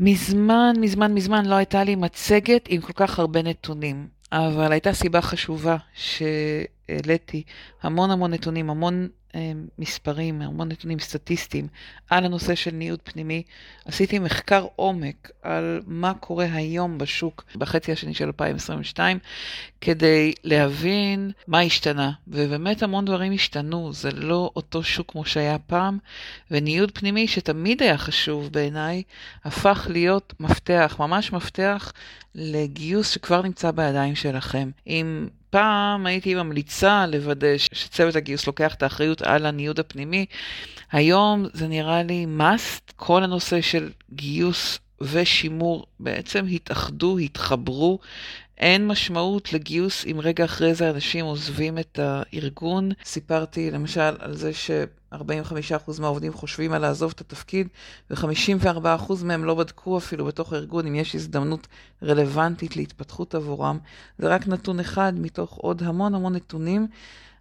מזמן, מזמן, מזמן לא הייתה לי מצגת עם כל כך הרבה נתונים, אבל הייתה סיבה חשובה שהעליתי המון המון נתונים, המון מספרים, המון נתונים סטטיסטיים על הנושא של ניוד פנימי. עשיתי מחקר עומק על מה קורה היום בשוק בחצי השני של 2022, כדי להבין מה השתנה. ובאמת המון דברים השתנו, זה לא אותו שוק כמו שהיה פעם, וניוד פנימי, שתמיד היה חשוב בעיניי, הפך להיות מפתח, ממש מפתח לגיוס שכבר נמצא בידיים שלכם. אם פעם הייתי ממליצה לוודא שצוות הגיוס לוקח את האחריות על הניוד הפנימי, היום זה נראה לי must, כל הנושא של גיוס ושימור בעצם התאחדו, התחברו. אין משמעות לגיוס אם רגע אחרי זה אנשים עוזבים את הארגון. סיפרתי למשל על זה ש-45% מהעובדים חושבים על לעזוב את התפקיד, ו-54% מהם לא בדקו אפילו בתוך הארגון אם יש הזדמנות רלוונטית להתפתחות עבורם. זה רק נתון אחד מתוך עוד המון המון נתונים.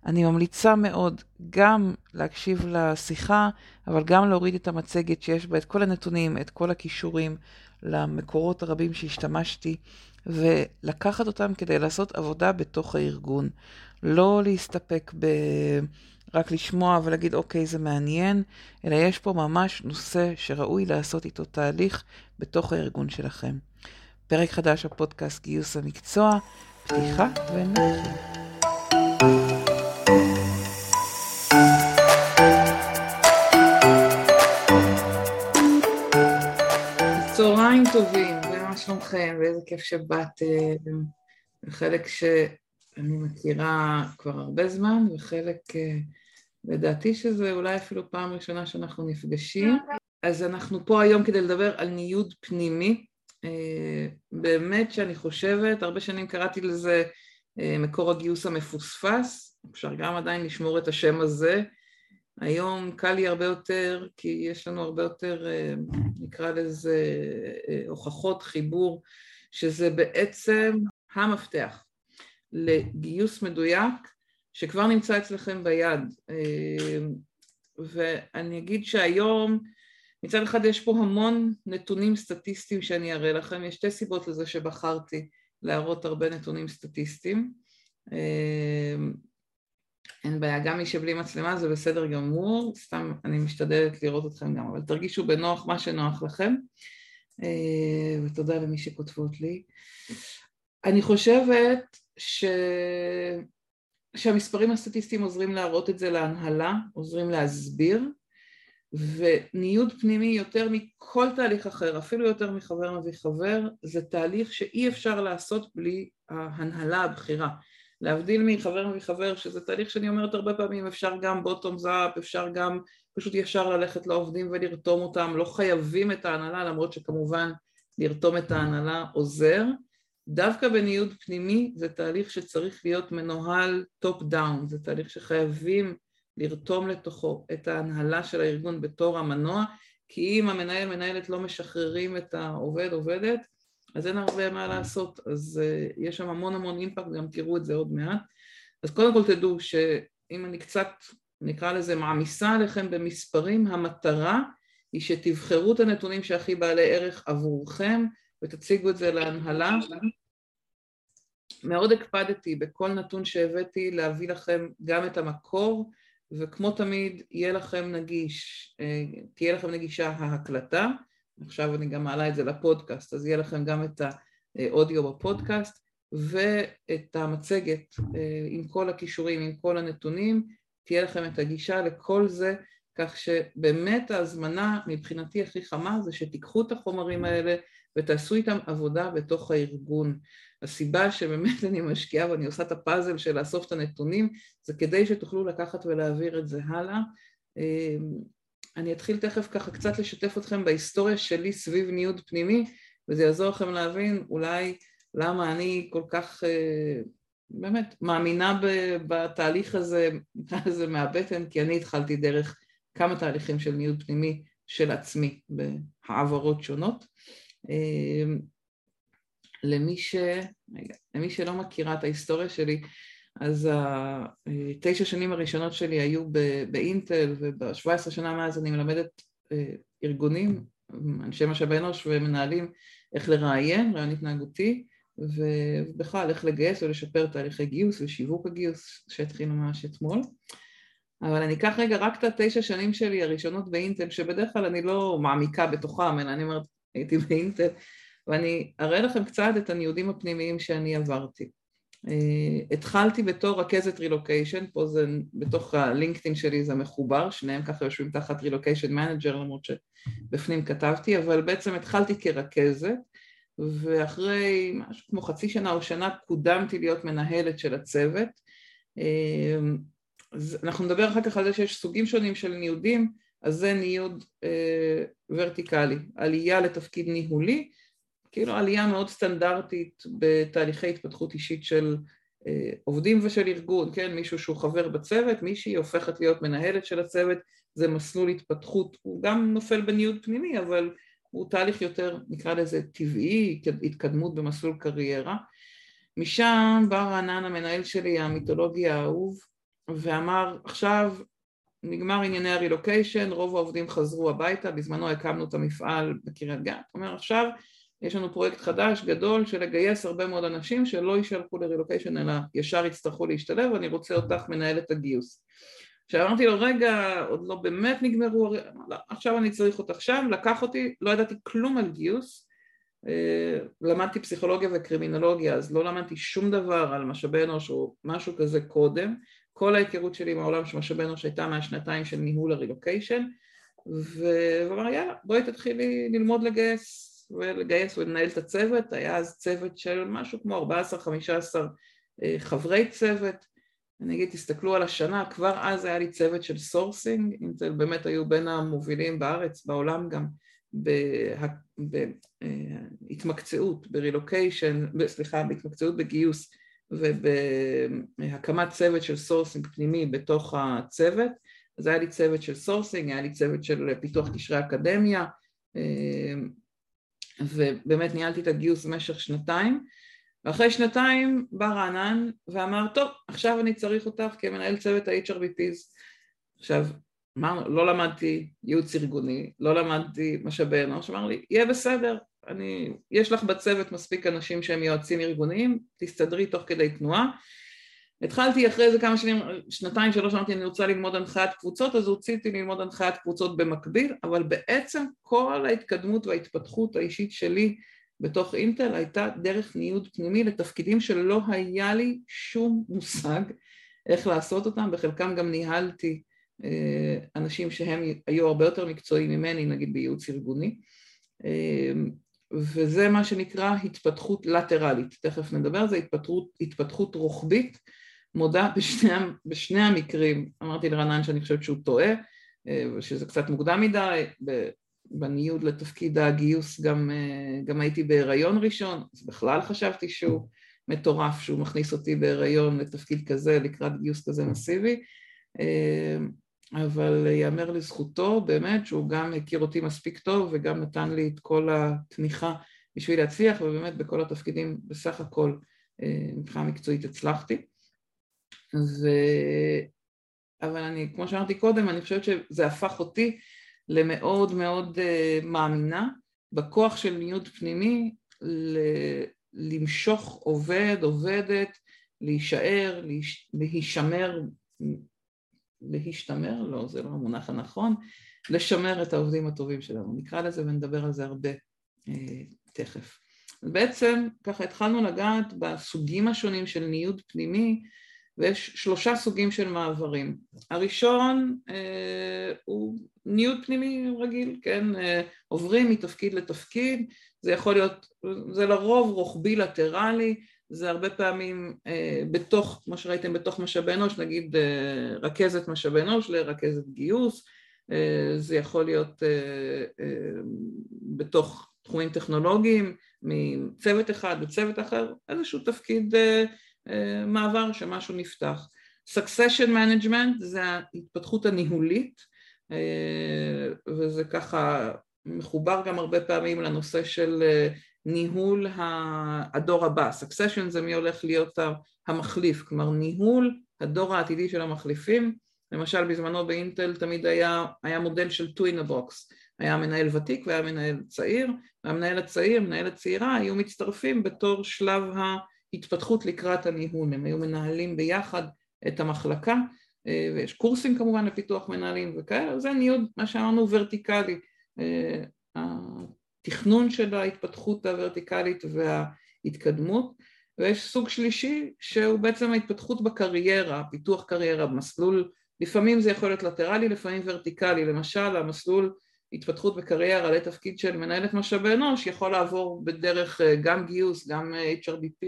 אני ממליצה מאוד גם להקשיב לשיחה, אבל גם להוריד את המצגת שיש בה את כל הנתונים, את כל הכישורים למקורות הרבים שהשתמשתי, ולקחת אותם כדי לעשות עבודה בתוך הארגון. לא להסתפק ב... רק לשמוע ולהגיד, אוקיי, זה מעניין, אלא יש פה ממש נושא שראוי לעשות איתו תהליך בתוך הארגון שלכם. פרק חדש בפודקאסט גיוס המקצוע, פתיחה ונתחיל. צהריים טובים, שלומכם, ואיזה כיף שבאתם. חלק שאני מכירה כבר הרבה זמן, וחלק, אה, לדעתי שזה אולי אפילו פעם ראשונה שאנחנו נפגשים. אז אנחנו פה היום כדי לדבר על ניוד פנימי. אה, באמת שאני חושבת, הרבה שנים קראתי לזה אה, מקור הגיוס המפוספס, אפשר גם עדיין לשמור את השם הזה. היום קל לי הרבה יותר, כי יש לנו הרבה יותר, אה, נקרא לזה, אה, הוכחות, חיבור, שזה בעצם המפתח לגיוס מדויק שכבר נמצא אצלכם ביד. אה, ואני אגיד שהיום, מצד אחד יש פה המון נתונים סטטיסטיים שאני אראה לכם, יש שתי סיבות לזה שבחרתי להראות הרבה נתונים סטטיסטיים. אין בעיה, גם מי שבלי מצלמה זה בסדר גמור, סתם אני משתדלת לראות אתכם גם, אבל תרגישו בנוח מה שנוח לכם, אה, ותודה למי שכותבות לי. אני חושבת ש... שהמספרים הסטטיסטיים עוזרים להראות את זה להנהלה, עוזרים להסביר, וניוד פנימי יותר מכל תהליך אחר, אפילו יותר מחבר מביא חבר, זה תהליך שאי אפשר לעשות בלי ההנהלה הבכירה. להבדיל מחבר מחבר, שזה תהליך שאני אומרת הרבה פעמים, אפשר גם בוטום זאפ, אפשר גם פשוט ישר ללכת לעובדים ולרתום אותם, לא חייבים את ההנהלה, למרות שכמובן לרתום את ההנהלה עוזר. דווקא בניוד פנימי זה תהליך שצריך להיות מנוהל top down, זה תהליך שחייבים לרתום לתוכו את ההנהלה של הארגון בתור המנוע, כי אם המנהל מנהלת לא משחררים את העובד עובדת, אז אין הרבה מה לעשות, אז uh, יש שם המון המון impact, גם תראו את זה עוד מעט. אז קודם כל תדעו שאם אני קצת, נקרא לזה, מעמיסה עליכם במספרים, המטרה היא שתבחרו את הנתונים שהכי בעלי ערך עבורכם ותציגו את זה להנהלה. מאוד הקפדתי בכל נתון שהבאתי להביא לכם גם את המקור, וכמו תמיד יהיה לכם נגיש, אה, תהיה לכם נגישה ההקלטה, עכשיו אני גם מעלה את זה לפודקאסט, אז יהיה לכם גם את האודיו בפודקאסט ואת המצגת אה, עם כל הכישורים, עם כל הנתונים, תהיה לכם את הגישה לכל זה, כך שבאמת ההזמנה מבחינתי הכי חמה זה שתיקחו את החומרים האלה ותעשו איתם עבודה בתוך הארגון. הסיבה שבאמת אני משקיעה ואני עושה את הפאזל של לאסוף את הנתונים זה כדי שתוכלו לקחת ולהעביר את זה הלאה. אני אתחיל תכף ככה קצת לשתף אתכם בהיסטוריה שלי סביב ניוד פנימי, וזה יעזור לכם להבין אולי למה אני כל כך אה, באמת מאמינה בתהליך הזה, לזה מהבטן, כי אני התחלתי דרך כמה תהליכים של ניוד פנימי של עצמי בהעברות שונות. אה, למי, ש... למי שלא מכירה את ההיסטוריה שלי, אז התשע שנים הראשונות שלי היו באינטל, וב-17 שנה מאז אני מלמדת אה, ארגונים, אנשי משאבי אנוש ומנהלים איך לראיין, רעיון התנהגותי, ובכלל איך לגייס ולשפר תהליכי גיוס ושיווק הגיוס שהתחילו ממש אתמול. אבל אני אקח רגע רק את התשע שנים שלי הראשונות באינטל, שבדרך כלל אני לא מעמיקה בתוכם, אלא אני אומרת, הייתי באינטל, ואני אראה לכם קצת את הניודים הפנימיים שאני עברתי. Uh, התחלתי בתור רכזת רילוקיישן, פה זה בתוך הלינקדאין שלי זה מחובר, שניהם ככה יושבים תחת relocation manager למרות שבפנים כתבתי, אבל בעצם התחלתי כרכזת ואחרי משהו כמו חצי שנה או שנה קודמתי להיות מנהלת של הצוות. Uh, אז אנחנו נדבר אחר כך על זה שיש סוגים שונים של ניודים, אז זה ניוד uh, ורטיקלי, עלייה לתפקיד ניהולי כאילו עלייה מאוד סטנדרטית בתהליכי התפתחות אישית של אה, עובדים ושל ארגון, כן, מישהו שהוא חבר בצוות, מישהי הופכת להיות מנהלת של הצוות, זה מסלול התפתחות, הוא גם נופל בניוד פנימי, אבל הוא תהליך יותר, נקרא לזה טבעי, התקדמות במסלול קריירה. משם בא רענן המנהל שלי, המיתולוגי האהוב, ואמר, עכשיו נגמר ענייני הרילוקיישן, רוב העובדים חזרו הביתה, בזמנו הקמנו את המפעל בקריית גת, אומר עכשיו יש לנו פרויקט חדש, גדול, של לגייס הרבה מאוד אנשים שלא יישלחו לרילוקיישן אלא ישר יצטרכו להשתלב ואני רוצה אותך מנהלת הגיוס. עכשיו אמרתי לו רגע, עוד לא באמת נגמרו, לא, עכשיו אני צריך אותך שם, לקח אותי, לא ידעתי כלום על גיוס, אה, למדתי פסיכולוגיה וקרימינולוגיה אז לא למדתי שום דבר על משאבי אנוש או משהו כזה קודם, כל ההיכרות שלי עם העולם של משאבי אנוש הייתה מהשנתיים של ניהול הרילוקיישן. והוא אמר יאללה בואי תתחילי ללמוד לגייס ולגייס ולנהל את הצוות, היה אז צוות של משהו כמו 14-15 אה, חברי צוות, אני אגיד תסתכלו על השנה, כבר אז היה לי צוות של sourcing, Intel באמת היו בין המובילים בארץ, בעולם גם, בהתמקצעות, ברילוקיישן, סליחה, בהתמקצעות בגיוס ובהקמת צוות של sourcing פנימי בתוך הצוות, אז היה לי צוות של sourcing, היה לי צוות של פיתוח קשרי אקדמיה, אה, ובאמת ניהלתי את הגיוס במשך שנתיים ואחרי שנתיים בא רענן ואמר טוב עכשיו אני צריך אותך כמנהל צוות ה-HRBPs עכשיו אמרנו לא למדתי ייעוץ ארגוני לא למדתי משאבי אנוש אמר לי יהיה בסדר אני, יש לך בצוות מספיק אנשים שהם יועצים ארגוניים תסתדרי תוך כדי תנועה התחלתי אחרי זה כמה שנים, שנתיים שלוש אמרתי אני רוצה ללמוד הנחיית קבוצות אז הוצאתי ללמוד הנחיית קבוצות במקביל אבל בעצם כל ההתקדמות וההתפתחות האישית שלי בתוך אינטל הייתה דרך ניוד פנימי לתפקידים שלא היה לי שום מושג איך לעשות אותם, בחלקם גם ניהלתי אה, אנשים שהם היו הרבה יותר מקצועיים ממני נגיד בייעוץ ארגוני. אה, וזה מה שנקרא התפתחות לטרלית, תכף נדבר על זה, התפתחות, התפתחות רוחבית מודה בשני, בשני המקרים, אמרתי לרנן שאני חושבת שהוא טועה, אה, ושזה קצת מוקדם מדי, בניוד לתפקיד הגיוס גם, אה, גם הייתי בהיריון ראשון, אז בכלל חשבתי שהוא מטורף שהוא מכניס אותי בהיריון לתפקיד כזה, לקראת גיוס כזה מסיבי, אה, אבל ייאמר לזכותו באמת שהוא גם הכיר אותי מספיק טוב וגם נתן לי את כל התמיכה בשביל להצליח ובאמת בכל התפקידים בסך הכל מבחינה מקצועית הצלחתי. ו... אבל אני, כמו שאמרתי קודם, אני חושבת שזה הפך אותי למאוד מאוד uh, מאמינה בכוח של ניוד פנימי ל... למשוך עובד, עובדת, להישאר, להיש... להישמר, להשתמר, לא, זה לא המונח הנכון, לשמר את העובדים הטובים שלנו, נקרא לזה ונדבר על זה הרבה uh, תכף. בעצם ככה התחלנו לגעת בסוגים השונים של ניוד פנימי ויש שלושה סוגים של מעברים. הראשון אה, הוא ניוד פנימי רגיל, כן? אה, עוברים מתפקיד לתפקיד, זה יכול להיות, זה לרוב רוחבי לטרלי, זה הרבה פעמים אה, בתוך, כמו שראיתם, בתוך משאבי אנוש, נגיד אה, רכזת משאבי אנוש לרכזת גיוס, אה, זה יכול להיות אה, אה, בתוך תחומים טכנולוגיים, מצוות אחד לצוות אחר, איזשהו תפקיד אה, מעבר שמשהו נפתח. Succession Management זה ההתפתחות הניהולית אה, וזה ככה מחובר גם הרבה פעמים לנושא של אה, ניהול הדור הבא. Succession זה מי הולך להיות המחליף, כלומר ניהול הדור העתידי של המחליפים. למשל בזמנו באינטל תמיד היה, היה מודל של two in a. היה מנהל ותיק והיה מנהל צעיר, והמנהל הצעיר, מנהל הצעירה, היו מצטרפים בתור שלב ההתפתחות לקראת הניהול, הם היו מנהלים ביחד את המחלקה, אה, ויש קורסים כמובן לפיתוח מנהלים וכאלה, זה ניוד, מה שאמרנו, ורטיקלי. אה, התכנון של ההתפתחות הוורטיקלית וההתקדמות, ויש סוג שלישי שהוא בעצם ההתפתחות בקריירה, פיתוח קריירה במסלול, לפעמים זה יכול להיות לטרלי, לפעמים ורטיקלי, למשל המסלול התפתחות בקריירה לתפקיד של מנהלת משאבי אנוש יכול לעבור בדרך אה, גם גיוס, גם אה, HRBP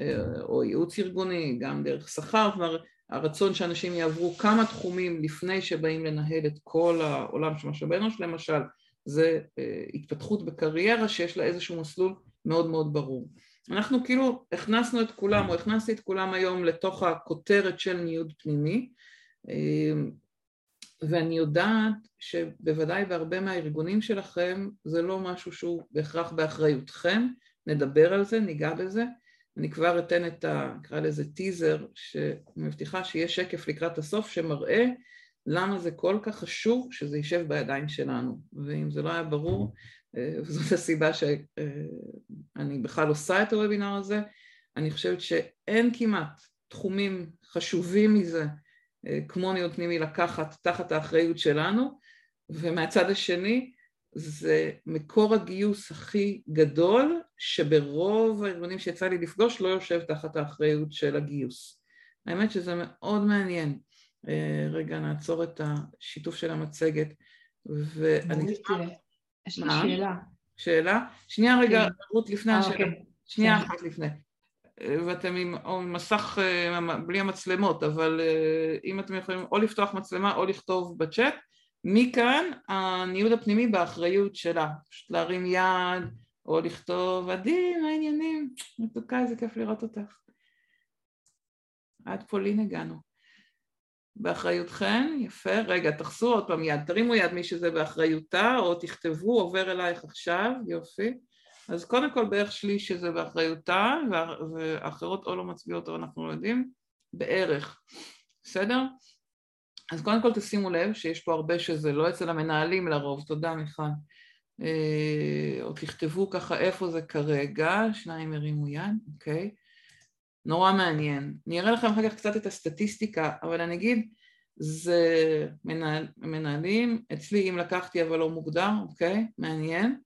אה, או ייעוץ ארגוני, גם דרך שכר, כלומר הרצון שאנשים יעברו כמה תחומים לפני שבאים לנהל את כל העולם של משאבי אנוש, למשל זה התפתחות בקריירה שיש לה איזשהו מסלול מאוד מאוד ברור. אנחנו כאילו הכנסנו את כולם, או הכנסתי את כולם היום לתוך הכותרת של ניוד פנימי, ואני יודעת שבוודאי בהרבה מהארגונים שלכם זה לא משהו שהוא בהכרח באחריותכם, נדבר על זה, ניגע בזה. אני כבר אתן את ה... נקרא לזה טיזר, שמבטיחה שיהיה שקף לקראת הסוף שמראה למה זה כל כך חשוב שזה יישב בידיים שלנו. ואם זה לא היה ברור, אה, וזאת הסיבה שאני בכלל עושה את הוובינר הזה, אני חושבת שאין כמעט תחומים חשובים מזה אה, כמו ניהול פנימי לקחת תחת האחריות שלנו, ומהצד השני זה מקור הגיוס הכי גדול שברוב הארגונים שיצא לי לפגוש לא יושב תחת האחריות של הגיוס. האמת שזה מאוד מעניין. אה, רגע נעצור את השיתוף של המצגת ואני... יש לי שאלה. שאלה? שנייה רגע, כן. רות לפני אה, השאלה. אוקיי. שנייה אחת לפני. ואתם עם, או עם מסך אה, בלי המצלמות, אבל אה, אם אתם יכולים או לפתוח מצלמה או לכתוב בצ'אט, מכאן הניהול הפנימי באחריות שלה, פשוט להרים יד או לכתוב עדי, מה העניינים? מתוקה, איזה כיף לראות אותך. עד פולין הגענו. באחריותכן, יפה, רגע, תחסו עוד פעם יד, תרימו יד מי שזה באחריותה, או תכתבו, עובר אלייך עכשיו, יופי. אז קודם כל בערך שליש שזה באחריותה, ואחרות או לא מצביעות או אנחנו לא יודעים, בערך, בסדר? אז קודם כל תשימו לב שיש פה הרבה שזה לא אצל המנהלים לרוב, תודה מיכל. אה, או תכתבו ככה איפה זה כרגע, שניים הרימו יד, אוקיי? נורא מעניין. אני אראה לכם אחר כך קצת את הסטטיסטיקה, אבל אני אגיד, זה מנהל, מנהלים, אצלי אם לקחתי אבל לא מוגדר, אוקיי? מעניין.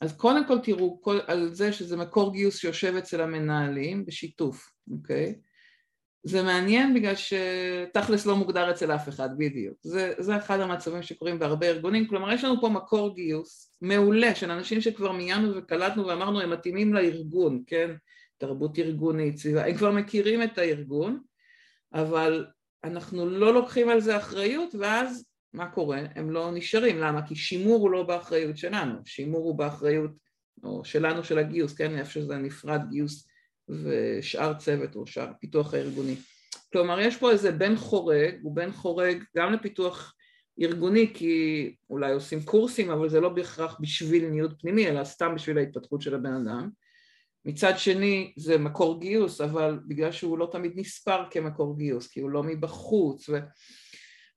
אז קודם כל תראו כל, על זה שזה מקור גיוס שיושב אצל המנהלים בשיתוף, אוקיי? זה מעניין בגלל שתכלס לא מוגדר אצל אף אחד, בדיוק. זה, זה אחד המצבים שקורים בהרבה ארגונים, כלומר יש לנו פה מקור גיוס מעולה של אנשים שכבר מיינו וקלטנו ואמרנו הם מתאימים לארגון, כן? תרבות ארגונית, סביבה, הם כבר מכירים את הארגון, אבל אנחנו לא לוקחים על זה אחריות ואז מה קורה? הם לא נשארים, למה? כי שימור הוא לא באחריות שלנו, שימור הוא באחריות או שלנו של הגיוס, כן, איפה שזה נפרד גיוס ושאר צוות או שאר פיתוח הארגוני. כלומר יש פה איזה בן חורג, הוא בן חורג גם לפיתוח ארגוני כי אולי עושים קורסים אבל זה לא בהכרח בשביל ניוד פנימי אלא סתם בשביל ההתפתחות של הבן אדם. מצד שני זה מקור גיוס אבל בגלל שהוא לא תמיד נספר כמקור גיוס כי הוא לא מבחוץ ו...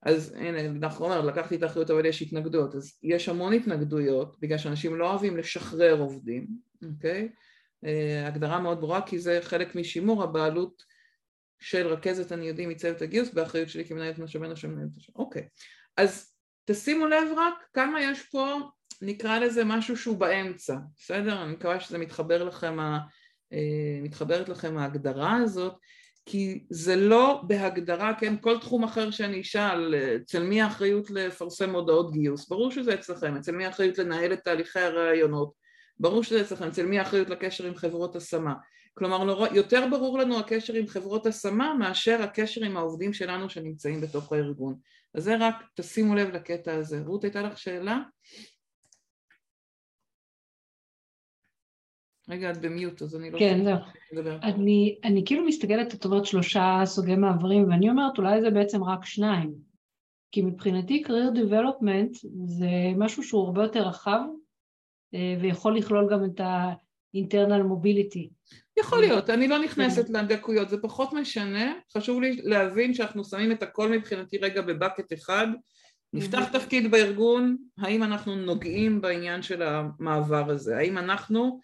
אז הנה, אנחנו אומרים, לקחתי את האחריות אבל יש התנגדויות, אז יש המון התנגדויות בגלל שאנשים לא אוהבים לשחרר עובדים, אוקיי? אה, הגדרה מאוד ברורה כי זה חלק משימור הבעלות של רכזת הניודים מצוות הגיוס באחריות שלי כמנהלת משאבי אנוש ומנהלת השם. אוקיי, אז תשימו לב רק כמה יש פה, נקרא לזה משהו שהוא באמצע, בסדר? אני מקווה שזה מתחבר לכם, ה... אה, מתחברת לכם ההגדרה הזאת כי זה לא בהגדרה, כן, כל תחום אחר שאני אשאל, אצל מי האחריות לפרסם הודעות גיוס? ברור שזה אצלכם, אצל מי האחריות לנהל את תהליכי הראיונות? ברור שזה אצלכם, אצל מי האחריות לקשר עם חברות השמה? כלומר, לא, יותר ברור לנו הקשר עם חברות השמה מאשר הקשר עם העובדים שלנו שנמצאים בתוך הארגון. אז זה רק, תשימו לב לקטע הזה. רות, הייתה לך שאלה? רגע, את במיוט, אז אני לא... כן, זהו. אני, אני כאילו מסתכלת, את אומרת שלושה סוגי מעברים, ואני אומרת, אולי זה בעצם רק שניים. כי מבחינתי career development זה משהו שהוא הרבה יותר רחב, אה, ויכול לכלול גם את ה-internal mobility. יכול להיות, אני לא נכנסת כן. לדקויות, זה פחות משנה, חשוב לי להבין שאנחנו שמים את הכל מבחינתי רגע בבקט אחד, נפתח תפקיד בארגון, האם אנחנו נוגעים בעניין של המעבר הזה? האם אנחנו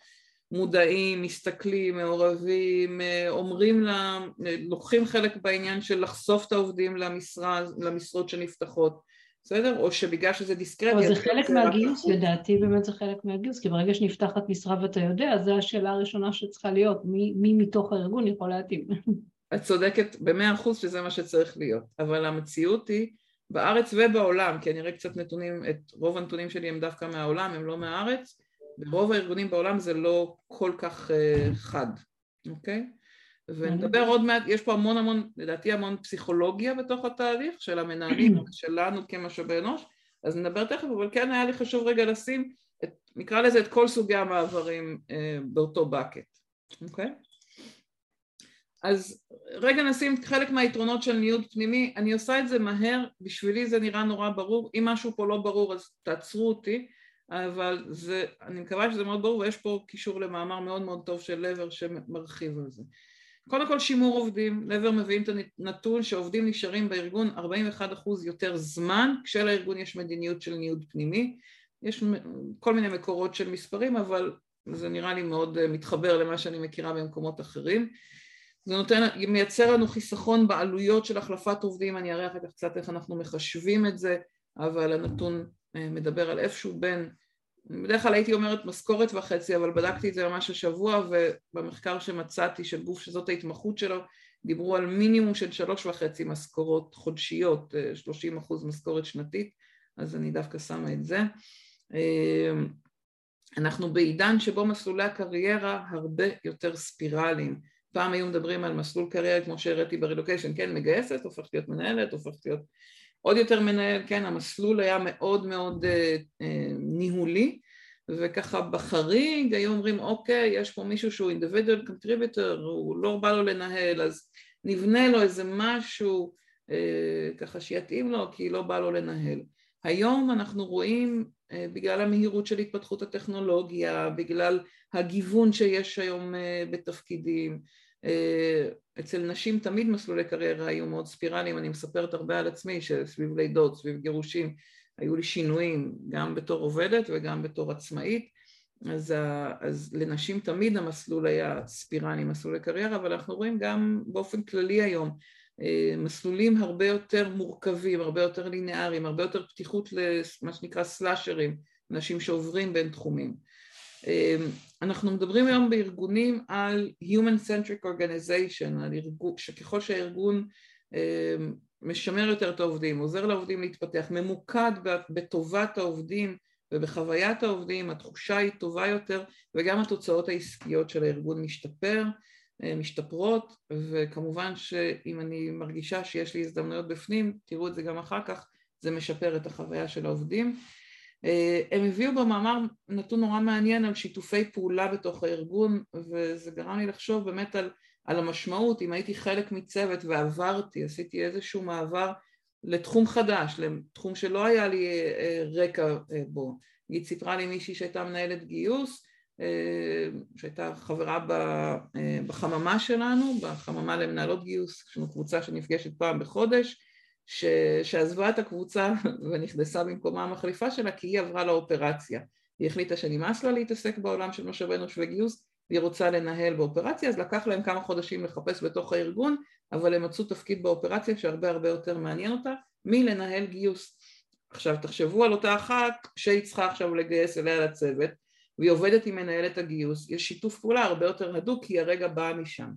מודעים, מסתכלים, מעורבים, אומרים לה, לוקחים חלק בעניין של לחשוף את העובדים למשרה, למשרות שנפתחות, בסדר? או שבגלל שזה דיסקרטי... זה חלק מהגיוס, לדעתי באמת זה חלק מהגיוס, כי ברגע שנפתחת משרה ואתה יודע, זו השאלה הראשונה שצריכה להיות, מי, מי מתוך הארגון יכול להתאים. את צודקת במאה אחוז שזה מה שצריך להיות, אבל המציאות היא בארץ ובעולם, כי אני אראה קצת נתונים, את רוב הנתונים שלי הם דווקא מהעולם, הם לא מהארץ, ברוב הארגונים בעולם זה לא כל כך uh, חד, אוקיי? ונדבר עוד מעט, יש פה המון המון, לדעתי המון פסיכולוגיה בתוך התהליך של המנהלים, שלנו כמשאבי אנוש, אז נדבר תכף, אבל כן היה לי חשוב רגע לשים, את, נקרא לזה את כל סוגי המעברים uh, באותו bucket, אוקיי? אז רגע נשים חלק מהיתרונות של ניוד פנימי, אני עושה את זה מהר, בשבילי זה נראה נורא ברור, אם משהו פה לא ברור אז תעצרו אותי, אבל זה, אני מקווה שזה מאוד ברור ויש פה קישור למאמר מאוד מאוד טוב של לבר שמרחיב על זה. קודם כל שימור עובדים, לבר מביאים את הנתון שעובדים נשארים בארגון 41% יותר זמן, כשלארגון יש מדיניות של ניוד פנימי, יש כל מיני מקורות של מספרים אבל זה נראה לי מאוד מתחבר למה שאני מכירה במקומות אחרים. זה נותן, מייצר לנו חיסכון בעלויות של החלפת עובדים, אני אראה אחר כך קצת איך אנחנו מחשבים את זה, אבל הנתון אה, מדבר על איפשהו בין, בדרך כלל הייתי אומרת משכורת וחצי, אבל בדקתי את זה ממש השבוע, ובמחקר שמצאתי של גוף שזאת ההתמחות שלו, דיברו על מינימום של שלוש וחצי משכורות חודשיות, 30 אה, אחוז משכורת שנתית, אז אני דווקא שמה את זה. אה, אנחנו בעידן שבו מסלולי הקריירה הרבה יותר ספירליים. פעם היו מדברים על מסלול קריירה כמו שהראיתי ברילוקיישן, כן, מגייסת, הופכת להיות מנהלת, הופכת להיות עוד יותר מנהל, כן, המסלול היה מאוד מאוד אה, אה, ניהולי, וככה בחריג היו אומרים, אוקיי, יש פה מישהו שהוא individual contributor, הוא לא בא לו לנהל, אז נבנה לו איזה משהו אה, ככה שיתאים לו, כי לא בא לו לנהל. היום אנחנו רואים, אה, בגלל המהירות של התפתחות הטכנולוגיה, בגלל הגיוון שיש היום אה, בתפקידים, אה, אצל נשים תמיד מסלולי קריירה היו מאוד ספירליים, אני מספרת הרבה על עצמי שסביב לידות, סביב גירושים, היו לי שינויים גם בתור עובדת וגם בתור עצמאית, אז, אז לנשים תמיד המסלול היה ספירלי, מסלולי קריירה, אבל אנחנו רואים גם באופן כללי היום אה, מסלולים הרבה יותר מורכבים, הרבה יותר לינאריים, הרבה יותר פתיחות למה שנקרא סלאשרים, אנשים שעוברים בין תחומים. אנחנו מדברים היום בארגונים על Human Centric Organization, על ארגון, שככל שהארגון אה, משמר יותר את העובדים, עוזר לעובדים להתפתח, ממוקד בטובת העובדים ובחוויית העובדים, התחושה היא טובה יותר וגם התוצאות העסקיות של הארגון משתפר, אה, משתפרות, וכמובן שאם אני מרגישה שיש לי הזדמנויות בפנים, תראו את זה גם אחר כך, זה משפר את החוויה של העובדים. אה, הם הביאו במאמר נתון נורא מעניין על שיתופי פעולה בתוך הארגון וזה גרם לי לחשוב באמת על, על המשמעות אם הייתי חלק מצוות ועברתי, עשיתי איזשהו מעבר לתחום חדש, לתחום שלא היה לי אה, רקע אה, בו. נגיד סיפרה לי מישהי שהייתה מנהלת גיוס שהייתה חברה בחממה שלנו, בחממה למנהלות גיוס, יש לנו קבוצה שנפגשת פעם בחודש ש... שעזבה את הקבוצה ונכנסה במקומה המחליפה שלה כי היא עברה לאופרציה. היא החליטה שנמאס לה להתעסק בעולם של משאבי אנוש וגיוס והיא רוצה לנהל באופרציה, אז לקח להם כמה חודשים לחפש בתוך הארגון, אבל הם מצאו תפקיד באופרציה שהרבה הרבה יותר מעניין אותה מלנהל גיוס. עכשיו תחשבו על אותה אחת שהיא צריכה עכשיו לגייס אליה לצוות והיא עובדת עם מנהלת הגיוס, יש שיתוף פעולה הרבה יותר הדוק כי הרגע באה משם.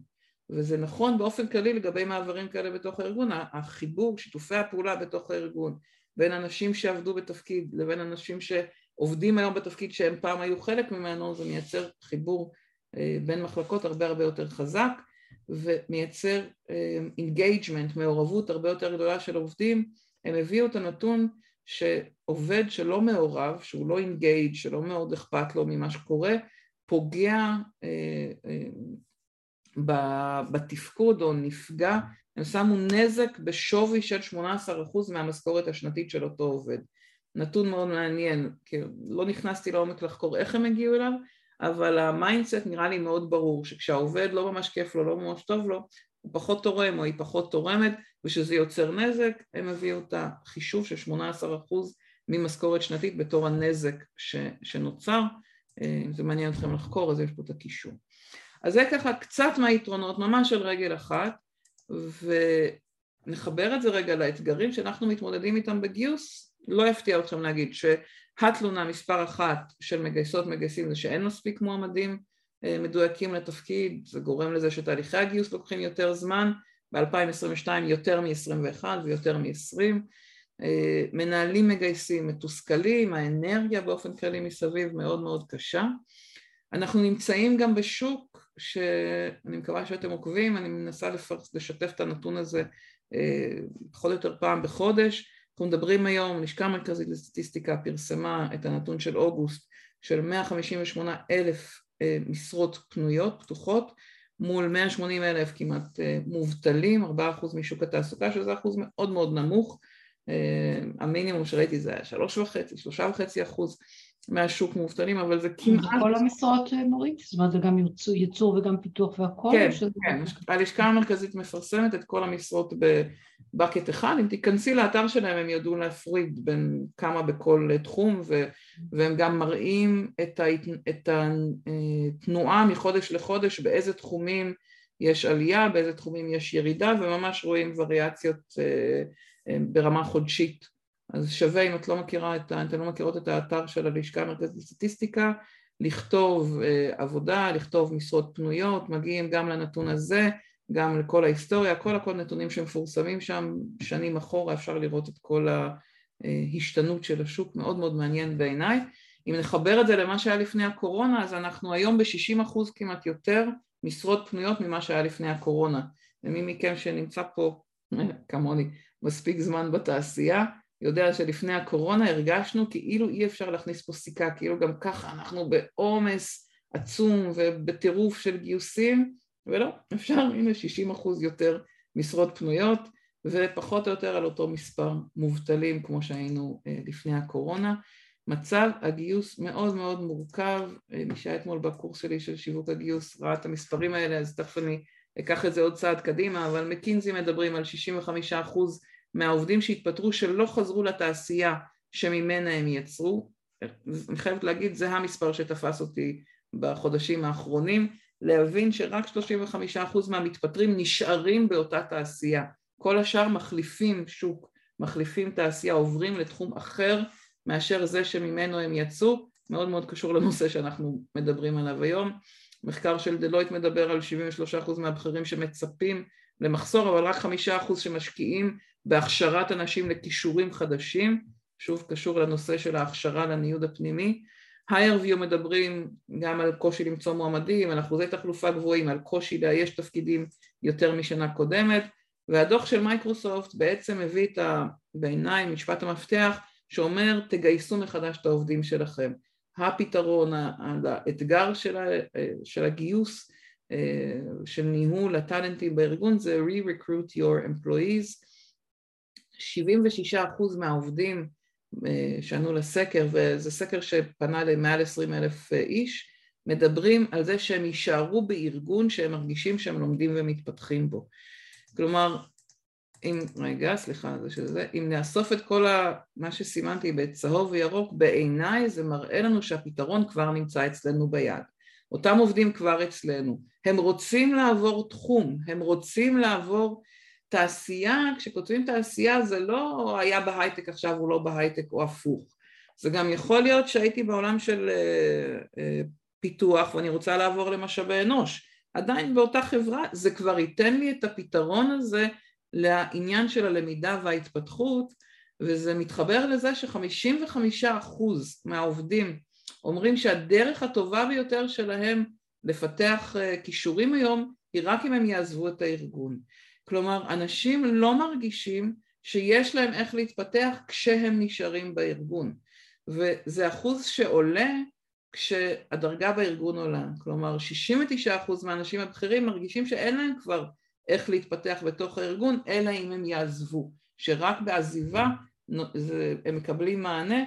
וזה נכון באופן כללי לגבי מעברים כאלה בתוך הארגון, החיבור, שיתופי הפעולה בתוך הארגון בין אנשים שעבדו בתפקיד לבין אנשים שעובדים היום בתפקיד שהם פעם היו חלק ממנו, זה מייצר חיבור אה, בין מחלקות הרבה הרבה יותר חזק ומייצר engagement, אה, מעורבות הרבה יותר גדולה של עובדים, הם הביאו את הנתון שעובד שלא מעורב, שהוא לא engaged, שלא מאוד אכפת לו ממה שקורה, פוגע אה, בתפקוד או נפגע, הם שמו נזק בשווי של 18% מהמשכורת השנתית של אותו עובד. נתון מאוד מעניין, כי לא נכנסתי לעומק לחקור איך הם הגיעו אליו, אבל ה mindset נראה לי מאוד ברור, שכשהעובד לא ממש כיף לו, לא ממש טוב לו, הוא פחות תורם או היא פחות תורמת ושזה יוצר נזק, הם הביאו את החישוב של 18% ממשכורת שנתית בתור הנזק ש, שנוצר, אה, אם זה מעניין אתכם לחקור אז יש פה את הקישור. אז זה ככה קצת מהיתרונות, ממש על רגל אחת, ונחבר את זה רגע לאתגרים שאנחנו מתמודדים איתם בגיוס, לא יפתיע אתכם להגיד שהתלונה מספר אחת של מגייסות מגייסים זה שאין מספיק מועמדים אה, מדויקים לתפקיד, זה גורם לזה שתהליכי הגיוס לוקחים יותר זמן, ב-2022 יותר מ-21 ויותר מ-20, אה, מנהלים מגייסים מתוסכלים, האנרגיה באופן כללי מסביב מאוד מאוד קשה. אנחנו נמצאים גם בשוק שאני מקווה שאתם עוקבים, אני מנסה לפרס, לשתף את הנתון הזה אה, פחות או יותר פעם בחודש. אנחנו מדברים היום, לשכה המרכזית לסטטיסטיקה פרסמה את הנתון של אוגוסט של 158 אלף אה, משרות פנויות, פתוחות, מול 180 אלף כמעט אה, מובטלים, 4% משוק התעסוקה, שזה אחוז מאוד מאוד נמוך, המינימום שראיתי זה היה 3.5, 3.5 אחוז, מהשוק מובטלים, אבל זה כמעט... כל המשרות נורית? זאת אומרת זה גם ייצור וגם פיתוח והכל? כן, כן, הלשכה המרכזית מפרסמת את כל המשרות בבקט אחד, אם תיכנסי לאתר שלהם הם ידעו להפריד בין כמה בכל תחום ו... והם גם מראים את, ההת... את התנועה מחודש לחודש באיזה תחומים יש עלייה, באיזה תחומים יש ירידה וממש רואים וריאציות אה, אה, ברמה חודשית אז שווה אם את לא מכירה את, ה... אתן לא מכירות את האתר של הלשכה המרכזית לסטטיסטיקה, לכתוב אה, עבודה, לכתוב משרות פנויות, מגיעים גם לנתון הזה, גם לכל ההיסטוריה, כל הכל נתונים שמפורסמים שם שנים אחורה, אפשר לראות את כל ההשתנות של השוק, מאוד מאוד מעניין בעיניי. אם נחבר את זה למה שהיה לפני הקורונה, אז אנחנו היום ב-60% כמעט יותר משרות פנויות ממה שהיה לפני הקורונה. ומי מכם שנמצא פה, כמוני, מספיק זמן בתעשייה, יודע שלפני הקורונה הרגשנו כאילו אי אפשר להכניס פה סיכה, כאילו גם ככה אנחנו בעומס עצום ובטירוף של גיוסים, ולא, אפשר, הנה 60 אחוז יותר משרות פנויות ופחות או יותר על אותו מספר מובטלים כמו שהיינו אה, לפני הקורונה. מצב הגיוס מאוד מאוד מורכב, אה, מי שהיה אתמול בקורס שלי של שיווק הגיוס ראה את המספרים האלה, אז תכף אני אקח את זה עוד צעד קדימה, אבל מקינזי מדברים על 65 אחוז מהעובדים שהתפטרו שלא חזרו לתעשייה שממנה הם יצרו, אני חייבת להגיד זה המספר שתפס אותי בחודשים האחרונים, להבין שרק 35% מהמתפטרים נשארים באותה תעשייה, כל השאר מחליפים שוק, מחליפים תעשייה, עוברים לתחום אחר מאשר זה שממנו הם יצאו, מאוד מאוד קשור לנושא שאנחנו מדברים עליו היום. מחקר של Deloitte מדבר על 73% מהבכירים שמצפים למחסור, אבל רק 5% שמשקיעים בהכשרת אנשים לכישורים חדשים, שוב קשור לנושא של ההכשרה לניוד הפנימי. HireVue מדברים גם על קושי למצוא מועמדים, על אחוזי תחלופה גבוהים, על קושי לאייש תפקידים יותר משנה קודמת, והדוח של מייקרוסופט בעצם מביא את ה... בעיניי משפט המפתח שאומר תגייסו מחדש את העובדים שלכם. הפתרון, האתגר של, ה... של הגיוס, אה, של ניהול הטאלנטים בארגון זה re-recruit your employees 76% מהעובדים אה, שענו לסקר, וזה סקר שפנה למעל 20 אלף אה, איש, מדברים על זה שהם יישארו בארגון שהם מרגישים שהם לומדים ומתפתחים בו. כלומר, אם, רגע, סליחה, זה שזה, אם נאסוף את כל ה, מה שסימנתי בצהוב וירוק, בעיניי זה מראה לנו שהפתרון כבר נמצא אצלנו ביד. אותם עובדים כבר אצלנו. הם רוצים לעבור תחום, הם רוצים לעבור תעשייה, כשכותבים תעשייה זה לא היה בהייטק עכשיו הוא לא בהייטק או הפוך, זה גם יכול להיות שהייתי בעולם של uh, uh, פיתוח ואני רוצה לעבור למשאבי אנוש, עדיין באותה חברה זה כבר ייתן לי את הפתרון הזה לעניין של הלמידה וההתפתחות וזה מתחבר לזה שחמישים וחמישה אחוז מהעובדים אומרים שהדרך הטובה ביותר שלהם לפתח uh, כישורים היום היא רק אם הם יעזבו את הארגון כלומר, אנשים לא מרגישים שיש להם איך להתפתח כשהם נשארים בארגון, וזה אחוז שעולה כשהדרגה בארגון עולה, כלומר 69% מהאנשים הבכירים מרגישים שאין להם כבר איך להתפתח בתוך הארגון, אלא אם הם יעזבו, שרק בעזיבה הם מקבלים מענה,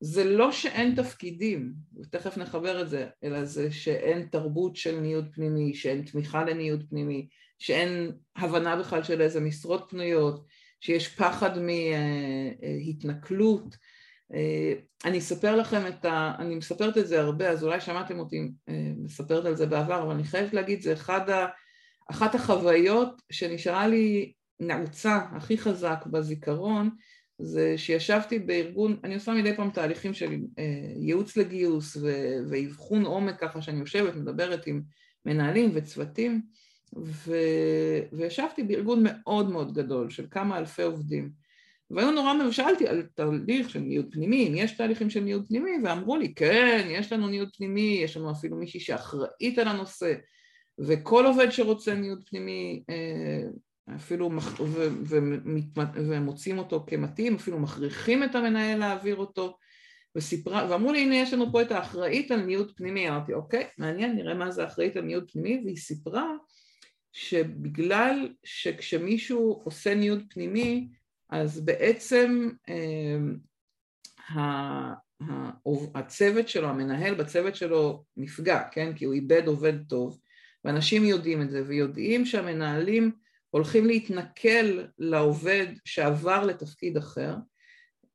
זה לא שאין תפקידים, ותכף נחבר את זה, אלא זה שאין תרבות של ניוד פנימי, שאין תמיכה לניוד פנימי, שאין הבנה בכלל של איזה משרות פנויות, שיש פחד מהתנכלות. אני אספר לכם את ה... אני מספרת את זה הרבה, אז אולי שמעתם אותי מספרת על זה בעבר, אבל אני חייבת להגיד, זה אחד ה... אחת החוויות שנשארה לי נעוצה הכי חזק בזיכרון, זה שישבתי בארגון, אני עושה מדי פעם תהליכים של אה, ייעוץ לגיוס ואבחון עומק ככה שאני יושבת, מדברת עם מנהלים וצוותים ו... וישבתי בארגון מאוד מאוד גדול של כמה אלפי עובדים. והיו נורא, ושאלתי על תהליך של ניוד פנימי, אם יש תהליכים של ניוד פנימי, ואמרו לי, כן, יש לנו ניוד פנימי, יש לנו אפילו מישהי שאחראית על הנושא, וכל עובד שרוצה ניוד פנימי אה, אפילו ומוצאים אותו כמתאים, אפילו מכריחים את המנהל להעביר אותו, וסיפרה, ואמרו לי הנה יש לנו פה את האחראית על ניוד פנימי, אמרתי אוקיי, מעניין, נראה מה זה אחראית על ניוד פנימי, והיא סיפרה שבגלל שכשמישהו עושה ניוד פנימי, אז בעצם אה, הצוות שלו, המנהל בצוות שלו נפגע, כן? כי הוא איבד עובד טוב, ואנשים יודעים את זה, ויודעים שהמנהלים הולכים להתנכל לעובד שעבר לתפקיד אחר,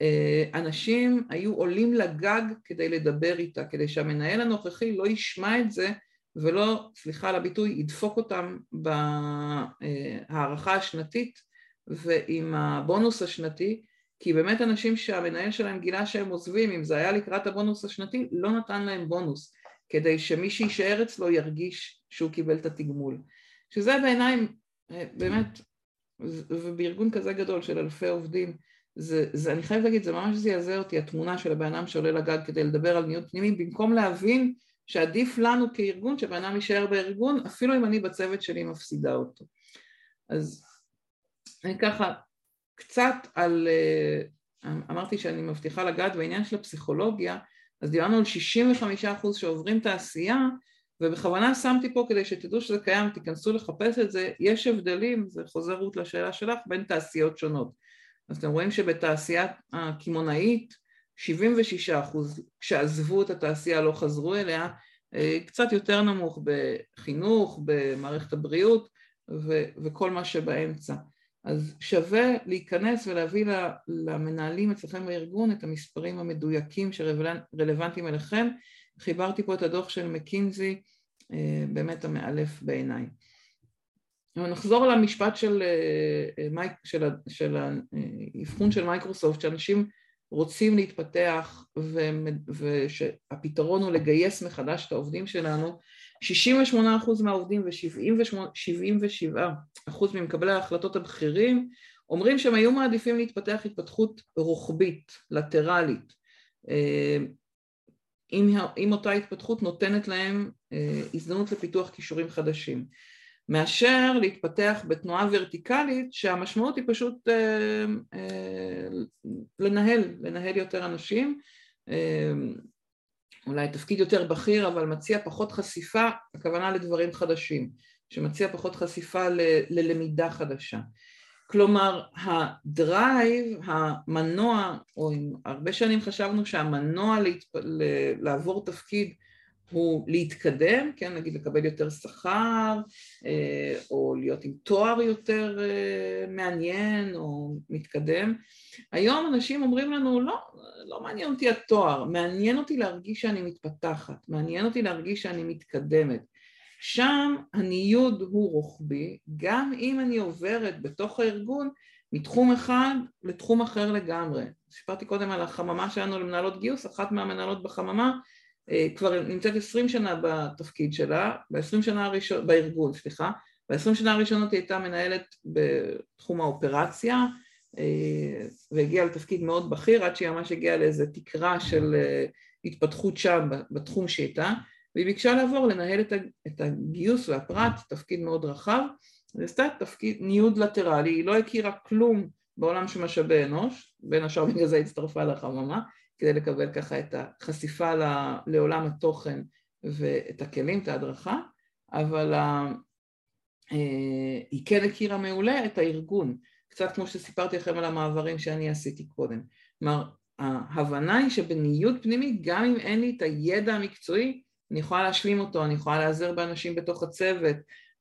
אה, אנשים היו עולים לגג כדי לדבר איתה, כדי שהמנהל הנוכחי לא ישמע את זה ולא, סליחה על הביטוי, ידפוק אותם בהערכה השנתית ועם הבונוס השנתי, כי באמת אנשים שהמנהל שלהם גילה שהם עוזבים, אם זה היה לקראת הבונוס השנתי, לא נתן להם בונוס, כדי שמי שיישאר אצלו ירגיש שהוא קיבל את התגמול. שזה בעיניי באמת, ובארגון כזה גדול של אלפי עובדים, זה, זה, אני חייבת להגיד, זה ממש זעזע אותי, התמונה של הבן אדם שעולה לגג כדי לדבר על ניוד פנימי, במקום להבין שעדיף לנו כארגון שבן אדם יישאר בארגון, אפילו אם אני בצוות שלי מפסידה אותו. אז אני ככה, קצת על, אה, אמרתי שאני מבטיחה לגעת בעניין של הפסיכולוגיה, אז דיברנו על 65% שעוברים תעשייה, ובכוונה שמתי פה כדי שתדעו שזה קיים, תיכנסו לחפש את זה, יש הבדלים, זה חוזר רות לשאלה שלך, בין תעשיות שונות. אז אתם רואים שבתעשייה הקמעונאית 76 אחוז שעזבו את התעשייה לא חזרו אליה, אה, קצת יותר נמוך בחינוך, במערכת הבריאות ו- וכל מה שבאמצע. אז שווה להיכנס ולהביא למנהלים אצלכם בארגון את המספרים המדויקים שרלוונטיים אליכם חיברתי פה את הדוח של מקינזי, אה, באמת המאלף בעיניי. נחזור למשפט של, אה, של, של האבחון של מייקרוסופט, שאנשים רוצים להתפתח ושהפתרון הוא לגייס מחדש את העובדים שלנו, 68% מהעובדים ו-77% ממקבלי ההחלטות הבכירים אומרים שהם היו מעדיפים להתפתח התפתחות רוחבית, לטרלית, אה, אם, אותה התפתחות נותנת להם אה, הזדמנות לפיתוח כישורים חדשים, מאשר להתפתח בתנועה ורטיקלית שהמשמעות היא פשוט אה, אה, לנהל, לנהל יותר אנשים, אה, אולי תפקיד יותר בכיר אבל מציע פחות חשיפה, הכוונה לדברים חדשים, שמציע פחות חשיפה ל, ללמידה חדשה. כלומר, הדרייב, המנוע, או אם הרבה שנים חשבנו שהמנוע להתפ... לעבור תפקיד הוא להתקדם, כן, נגיד לקבל יותר שכר, אה, או להיות עם תואר יותר אה, מעניין או מתקדם. היום אנשים אומרים לנו, לא, לא מעניין אותי התואר, מעניין אותי להרגיש שאני מתפתחת, מעניין אותי להרגיש שאני מתקדמת. שם הניוד הוא רוחבי, גם אם אני עוברת בתוך הארגון מתחום אחד לתחום אחר לגמרי. סיפרתי קודם על החממה שלנו למנהלות גיוס, אחת מהמנהלות בחממה כבר נמצאת עשרים שנה בתפקיד שלה, בעשרים שנה הראשונות, בארגון, סליחה, בעשרים שנה הראשונות היא הייתה מנהלת בתחום האופרציה אה, והגיעה לתפקיד מאוד בכיר עד שהיא ממש הגיעה לאיזה תקרה של אה, התפתחות שם בתחום שהיא הייתה והיא ביקשה לעבור לנהל את הגיוס והפרט, תפקיד מאוד רחב, היא עשתה תפקיד ניוד לטרלי, היא לא הכירה כלום בעולם של משאבי אנוש, בין השאר בגלל זה הצטרפה לחממה, כדי לקבל ככה את החשיפה לעולם התוכן ואת הכלים, את ההדרכה, אבל אה, היא כן הכירה מעולה את הארגון, קצת כמו שסיפרתי לכם על המעברים שאני עשיתי קודם. כלומר, ההבנה היא שבניוד פנימי, גם אם אין לי את הידע המקצועי, אני יכולה להשלים אותו, אני יכולה להיעזר באנשים בתוך הצוות,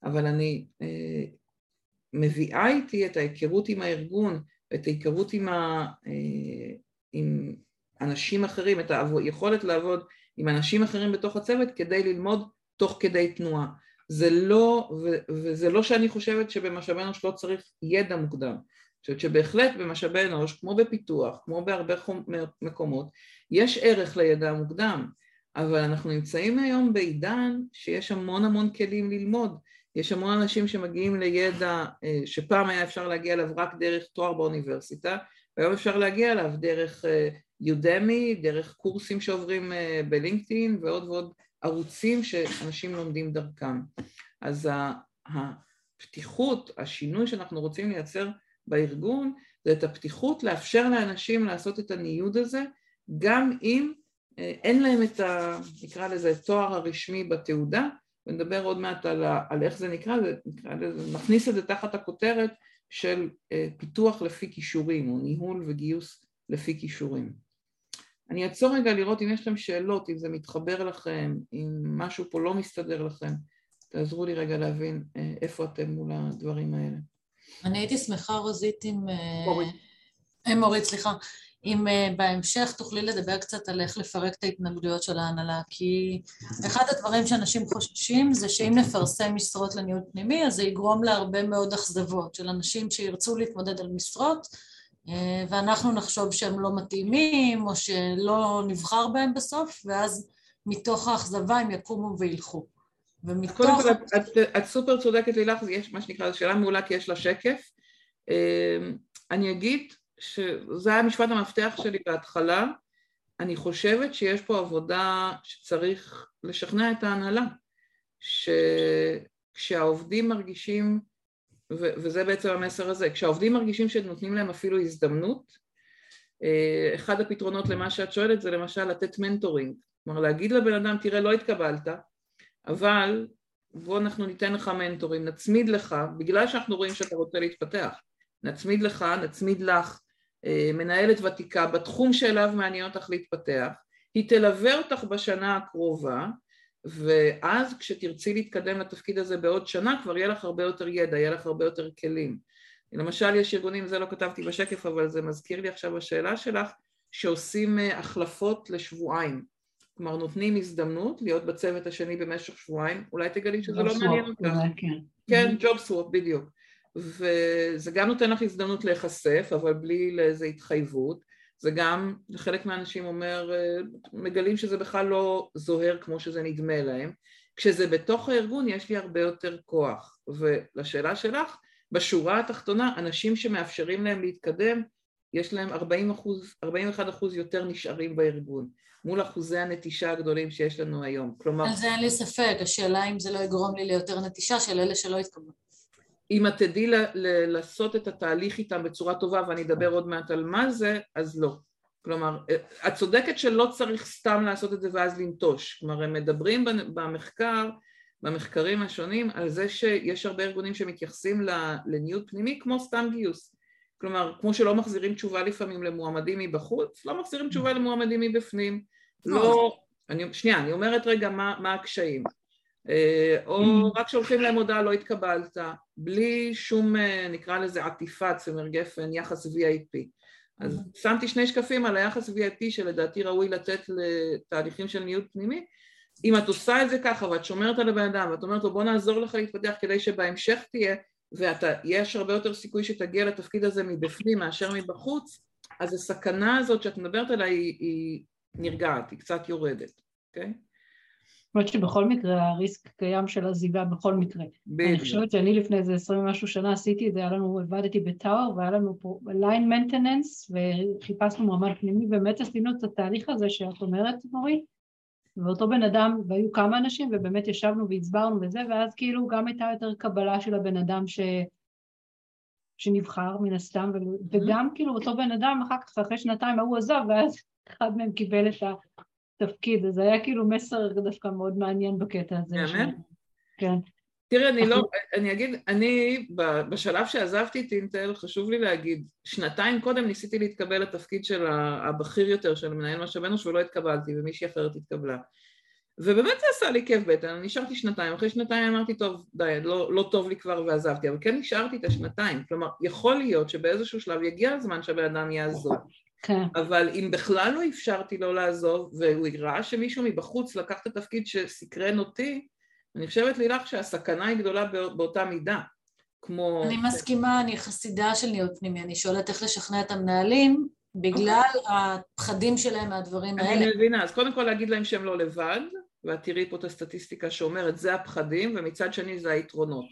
אבל אני אה, מביאה איתי את ההיכרות עם הארגון, את ההיכרות עם, ה, אה, עם אנשים אחרים, את היכולת לעבוד עם אנשים אחרים בתוך הצוות כדי ללמוד תוך כדי תנועה. זה לא, ו, וזה לא שאני חושבת שבמשאבי אנוש לא צריך ידע מוקדם. אני חושבת שבהחלט במשאבי אנוש, כמו בפיתוח, כמו בהרבה מקומות, יש ערך לידע המוקדם, אבל אנחנו נמצאים היום בעידן שיש המון המון כלים ללמוד. יש המון אנשים שמגיעים לידע אה, שפעם היה אפשר להגיע אליו רק דרך תואר באוניברסיטה, והיום אפשר להגיע אליו דרך יודמי, אה, דרך קורסים שעוברים אה, בלינקדאין ועוד ועוד ערוצים שאנשים לומדים דרכם. אז הפתיחות, השינוי שאנחנו רוצים לייצר בארגון, זה את הפתיחות לאפשר לאנשים לעשות את הניוד הזה, גם אם אין להם את ה... נקרא לזה תואר הרשמי בתעודה, ונדבר עוד מעט על, ה, על איך זה נקרא, זה, נקרא לזה, נכניס את זה תחת הכותרת של אה, פיתוח לפי כישורים, או ניהול וגיוס לפי כישורים. אני אעצור רגע לראות אם יש לכם שאלות, אם זה מתחבר לכם, אם משהו פה לא מסתדר לכם, תעזרו לי רגע להבין אה, איפה אתם מול הדברים האלה. אני הייתי שמחה, רוזית, אם... אה, מורית. מורית, סליחה. אם בהמשך תוכלי לדבר קצת על איך לפרק את ההתנגדויות של ההנהלה, כי אחד הדברים שאנשים חוששים זה שאם נפרסם משרות לניהול פנימי, אז זה יגרום להרבה מאוד אכזבות של אנשים שירצו להתמודד על משרות, ואנחנו נחשוב שהם לא מתאימים, או שלא נבחר בהם בסוף, ואז מתוך האכזבה הם יקומו וילכו. ומתוך... קודם כל, את, את, את סופר צודקת לילך, יש מה שנקרא, זו שאלה מעולה כי יש לה שקף. Uh, אני אגיד שזה היה משפט המפתח שלי בהתחלה, אני חושבת שיש פה עבודה שצריך לשכנע את ההנהלה, שכשהעובדים מרגישים, ו- וזה בעצם המסר הזה, כשהעובדים מרגישים שנותנים להם אפילו הזדמנות, אה, אחד הפתרונות למה שאת שואלת זה למשל לתת מנטורינג, כלומר להגיד לבן אדם תראה לא התקבלת, אבל בוא אנחנו ניתן לך מנטורים, נצמיד לך, בגלל שאנחנו רואים שאתה רוצה להתפתח, נצמיד לך, נצמיד לך אה, מנהלת ותיקה בתחום שאליו מעניין אותך להתפתח, היא תלווה אותך בשנה הקרובה ואז כשתרצי להתקדם לתפקיד הזה בעוד שנה כבר יהיה לך הרבה יותר ידע, יהיה לך הרבה יותר כלים. למשל יש ארגונים, זה לא כתבתי בשקף אבל זה מזכיר לי עכשיו השאלה שלך, שעושים אה, החלפות לשבועיים. כלומר נותנים הזדמנות להיות בצוות השני במשך שבועיים, אולי תגלי שזה לא מעניין אותך. כן, כן ג'וב סוואפ, בדיוק. וזה גם נותן לך הזדמנות להיחשף, אבל בלי לאיזו התחייבות. זה גם, חלק מהאנשים אומר, אה, מגלים שזה בכלל לא זוהר כמו שזה נדמה להם. כשזה בתוך הארגון יש לי הרבה יותר כוח. ולשאלה שלך, בשורה התחתונה, אנשים שמאפשרים להם להתקדם, יש להם 40 אחוז, 41 אחוז יותר נשארים בארגון, מול אחוזי הנטישה הגדולים שיש לנו היום. כלומר... על זה אין לי ספק, השאלה אם זה לא יגרום לי ליותר נטישה של אלה שלא יתקבלו. אם את תדעי לעשות את התהליך איתם בצורה טובה, ואני אדבר עוד מעט על מה זה, אז לא. כלומר, את צודקת שלא צריך סתם לעשות את זה ואז לנטוש. כלומר, הם מדברים במחקר, במחקרים השונים, על זה שיש הרבה ארגונים שמתייחסים לניוד פנימי כמו סתם גיוס. כלומר, כמו שלא מחזירים תשובה לפעמים למועמדים מבחוץ, לא מחזירים תשובה למועמדים מבפנים. לא, אני, שנייה, אני אומרת רגע מה, מה הקשיים. אה, או. רק שולחים להם הודעה לא התקבלת, בלי שום אה, נקרא לזה עטיפת צמר גפן, יחס VIP. אז. שמתי שני שקפים על היחס VIP שלדעתי ראוי לתת לתהליכים של ניוד פנימי. אם את עושה את זה ככה ואת שומרת על הבן אדם ואת אומרת לו בוא נעזור לך להתפתח כדי שבהמשך תהיה ויש הרבה יותר סיכוי שתגיע לתפקיד הזה מבפנים מאשר מבחוץ, אז הסכנה הזאת שאת מדברת עליה היא, היא נרגעת, היא קצת יורדת, אוקיי? Okay? אומרת שבכל מקרה ה risk קיים של עזיבה בכל מקרה. בדיוק. אני חושבת שאני לפני איזה עשרים ומשהו שנה עשיתי את זה, היה לנו, עבדתי ב Tower והיה לנו פה line maintenance וחיפשנו מועמד פנימי, באמת עשינו את התהליך הזה שאת אומרת מורי, ואותו בן אדם, והיו כמה אנשים ובאמת ישבנו והצברנו וזה, ואז כאילו גם הייתה יותר קבלה של הבן אדם ש... שנבחר מן הסתם, וגם כאילו אותו בן אדם אחר כך אחרי שנתיים ההוא עזב ואז אחד מהם קיבל את ה... תפקיד, אז היה כאילו מסר דווקא מאוד מעניין בקטע הזה. באמת? כן. תראה, אני לא, אני אגיד, אני בשלב שעזבתי את אינטל, חשוב לי להגיד, שנתיים קודם ניסיתי להתקבל לתפקיד של הבכיר יותר של מנהל משאבי אנוש ולא התקבלתי ומישהי אחרת התקבלה. ובאמת זה עשה לי כיף בטן, אני נשארתי שנתיים, אחרי שנתיים אמרתי, טוב, די, לא, לא טוב לי כבר ועזבתי, אבל כן נשארתי את השנתיים. כלומר, יכול להיות שבאיזשהו שלב יגיע הזמן שהבן אדם יעזוב. כן. אבל אם בכלל לא אפשרתי לו לעזוב, והוא ראה שמישהו מבחוץ לקח את התפקיד שסקרן אותי, אני חושבת לילך שהסכנה היא גדולה באותה מידה. כמו... אני מסכימה, אני חסידה של ניהול פנימי, אני שואלת איך לשכנע את המנהלים בגלל okay. אוקיי. הפחדים שלהם מהדברים אני האלה. אני מבינה, אז קודם כל להגיד להם שהם לא לבד, ואת תראי פה את הסטטיסטיקה שאומרת זה הפחדים, ומצד שני זה היתרונות.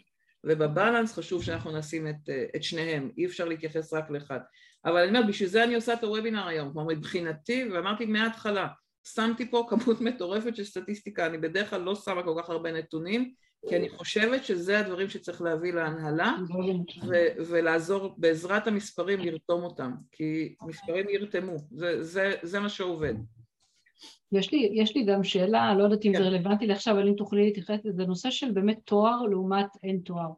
ובבלנס חשוב שאנחנו נשים את, את שניהם, אי אפשר להתייחס רק לאחד. אבל אני אומרת, בשביל זה אני עושה את הוובינר היום, כלומר מבחינתי, ואמרתי מההתחלה, שמתי פה כמות מטורפת של סטטיסטיקה, אני בדרך כלל לא שמה כל כך הרבה נתונים, כי אני חושבת שזה הדברים שצריך להביא להנהלה ו- ולעזור בעזרת המספרים לרתום אותם, כי מספרים ירתמו, זה, זה, זה מה שעובד. יש לי, יש לי גם שאלה, לא יודעת אם כן. זה רלוונטי לעכשיו, אבל אם תוכלי להתייחס לזה, נושא של באמת תואר לעומת אין תואר.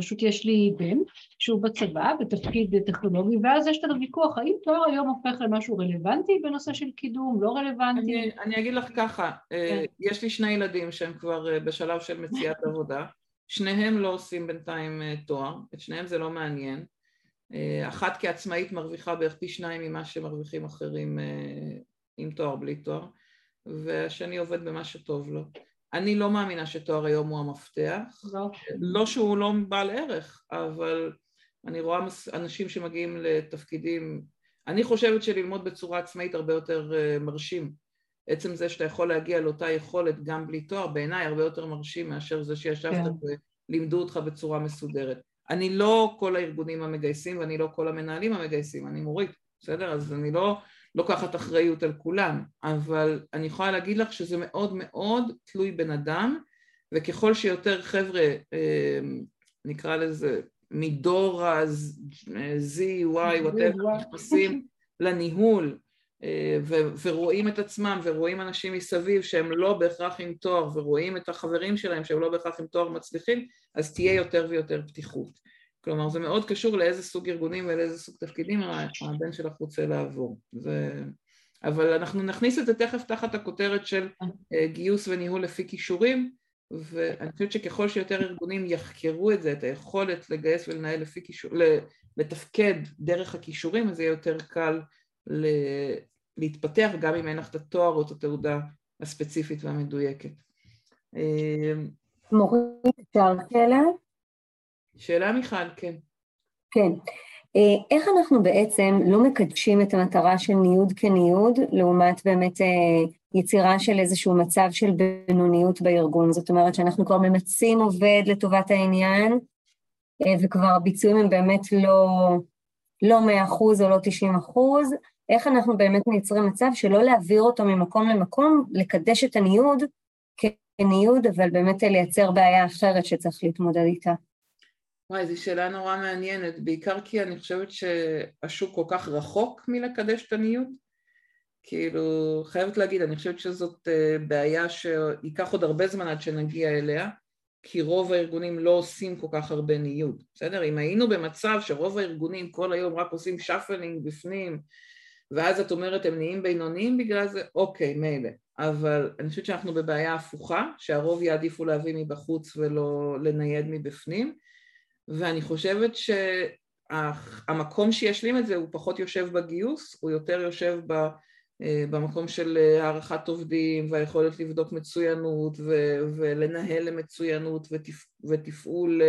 פשוט יש לי בן שהוא בצבא בתפקיד טכנולוגי ואז יש את הוויכוח האם תואר היום הופך למשהו רלוונטי בנושא של קידום, לא רלוונטי? אני, אני אגיד לך ככה, אה, כן. יש לי שני ילדים שהם כבר אה, בשלב של מציאת עבודה, שניהם לא עושים בינתיים אה, תואר, את שניהם זה לא מעניין, אחת כעצמאית מרוויחה בערך פי שניים ממה שמרוויחים אחרים עם תואר בלי תואר, והשני עובד במה שטוב לו. אני לא מאמינה שתואר היום הוא המפתח. לא. לא שהוא לא בעל ערך, אבל אני רואה אנשים שמגיעים לתפקידים... אני חושבת שללמוד בצורה עצמאית הרבה יותר אה, מרשים. עצם זה שאתה יכול להגיע לאותה יכולת גם בלי תואר, בעיניי הרבה יותר מרשים מאשר זה שישבת כן. ולימדו אותך בצורה מסודרת. אני לא כל הארגונים המגייסים ואני לא כל המנהלים המגייסים, אני מורית, בסדר? אז אני לא לוקחת אחריות על כולם, אבל אני יכולה להגיד לך שזה מאוד מאוד תלוי בן אדם, וככל שיותר חבר'ה, אה, נקרא לזה, מדור ה-Z, Y, whatever, נכנסים לניהול, אה, ורואים את עצמם ורואים אנשים מסביב שהם לא בהכרח עם תואר ורואים את החברים שלהם שהם לא בהכרח עם תואר מצליחים, אז תהיה יותר ויותר פתיחות. כלומר זה מאוד קשור לאיזה סוג ארגונים ולאיזה סוג תפקידים הבן שלך רוצה לעבור. זה... אבל אנחנו נכניס את זה תכף תחת הכותרת של אה, גיוס וניהול לפי כישורים, ואני חושבת שככל שיותר ארגונים יחקרו את זה, את היכולת לגייס ולנהל לפי כישורים, לתפקד דרך הכישורים, אז יהיה יותר קל ל... להתפתח גם אם אין לך את התואר או את התעודה הספציפית והמדויקת. אה, מורית, אפשר שאלה? שאלה מיכל, כן. כן. אה, איך אנחנו בעצם לא מקדשים את המטרה של ניוד כניוד, לעומת באמת אה, יצירה של איזשהו מצב של בינוניות בארגון? זאת אומרת שאנחנו כבר ממצים עובד לטובת העניין, אה, וכבר הביצועים הם באמת לא, לא 100% או לא 90%, איך אנחנו באמת מייצרים מצב שלא להעביר אותו ממקום למקום, לקדש את הניוד כניוד, אבל באמת לייצר בעיה אחרת שצריך להתמודד איתה. וואי, זו שאלה נורא מעניינת, בעיקר כי אני חושבת שהשוק כל כך רחוק מלקדש את הניוד. כאילו, חייבת להגיד, אני חושבת שזאת אה, בעיה שייקח עוד הרבה זמן עד שנגיע אליה, כי רוב הארגונים לא עושים כל כך הרבה ניוד, בסדר? אם היינו במצב שרוב הארגונים כל היום רק עושים shuffling בפנים, ואז את אומרת הם נהיים בינוניים בגלל זה, אוקיי, מילא. אבל אני חושבת שאנחנו בבעיה הפוכה, שהרוב יעדיפו להביא מבחוץ ולא לנייד מבפנים. ואני חושבת שהמקום שישלים את זה הוא פחות יושב בגיוס, הוא יותר יושב ב... במקום של הערכת עובדים והיכולת לבדוק מצוינות ו- ולנהל למצוינות ותפ- ותפעול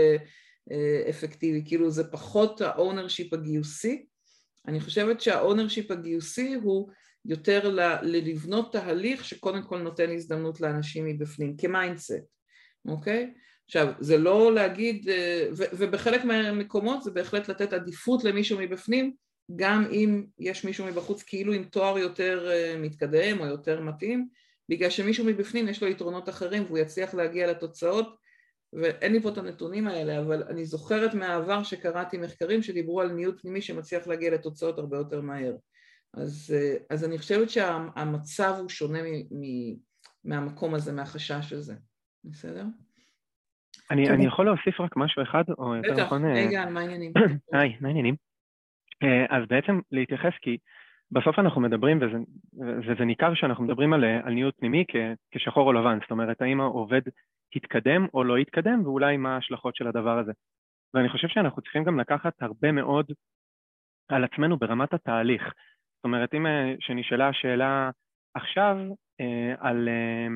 אפקטיבי, כאילו זה פחות ה ownership הגיוסי, אני חושבת שה ownership הגיוסי הוא יותר ל- לבנות תהליך שקודם כל נותן הזדמנות לאנשים מבפנים, כ mindset, אוקיי? עכשיו, זה לא להגיד, אה, ובחלק מהמקומות זה בהחלט לתת עדיפות למישהו מבפנים, גם אם יש מישהו מבחוץ כאילו עם תואר יותר אה, מתקדם או יותר מתאים, בגלל שמישהו מבפנים יש לו יתרונות אחרים והוא יצליח להגיע לתוצאות, ואין לי פה את הנתונים האלה, אבל אני זוכרת מהעבר שקראתי מחקרים שדיברו על ניוד פנימי שמצליח להגיע לתוצאות הרבה יותר מהר. אז, אה, אז אני חושבת שהמצב הוא שונה מהמקום הזה, מהחשש הזה. בסדר? אני, אני יכול להוסיף רק משהו אחד, או יותר נכון... בטח, רגע, מה העניינים? היי, מה העניינים? אז בעצם להתייחס, כי בסוף אנחנו מדברים, וזה, וזה ניכר שאנחנו מדברים על, על ניוד פנימי כ, כשחור או לבן, זאת אומרת, האם העובד התקדם או לא התקדם, ואולי מה ההשלכות של הדבר הזה. ואני חושב שאנחנו צריכים גם לקחת הרבה מאוד על עצמנו ברמת התהליך. זאת אומרת, אם אה, שנשאלה השאלה עכשיו אה, על, אה,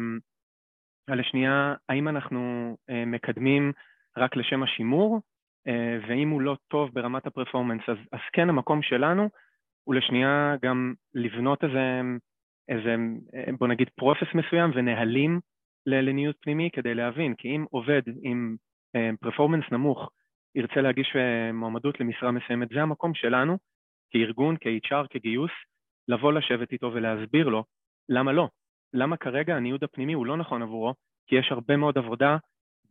על השנייה, האם אנחנו מקדמים רק לשם השימור, ואם הוא לא טוב ברמת הפרפורמנס, אז, אז כן המקום שלנו הוא לשנייה גם לבנות איזה, איזה בוא נגיד פרופס מסוים ונהלים לניוד פנימי כדי להבין, כי אם עובד עם פרפורמנס נמוך ירצה להגיש מועמדות למשרה מסוימת, זה המקום שלנו כארגון, כ-HR, כגיוס, לבוא לשבת איתו ולהסביר לו למה לא. למה כרגע הניוד הפנימי הוא לא נכון עבורו, כי יש הרבה מאוד עבודה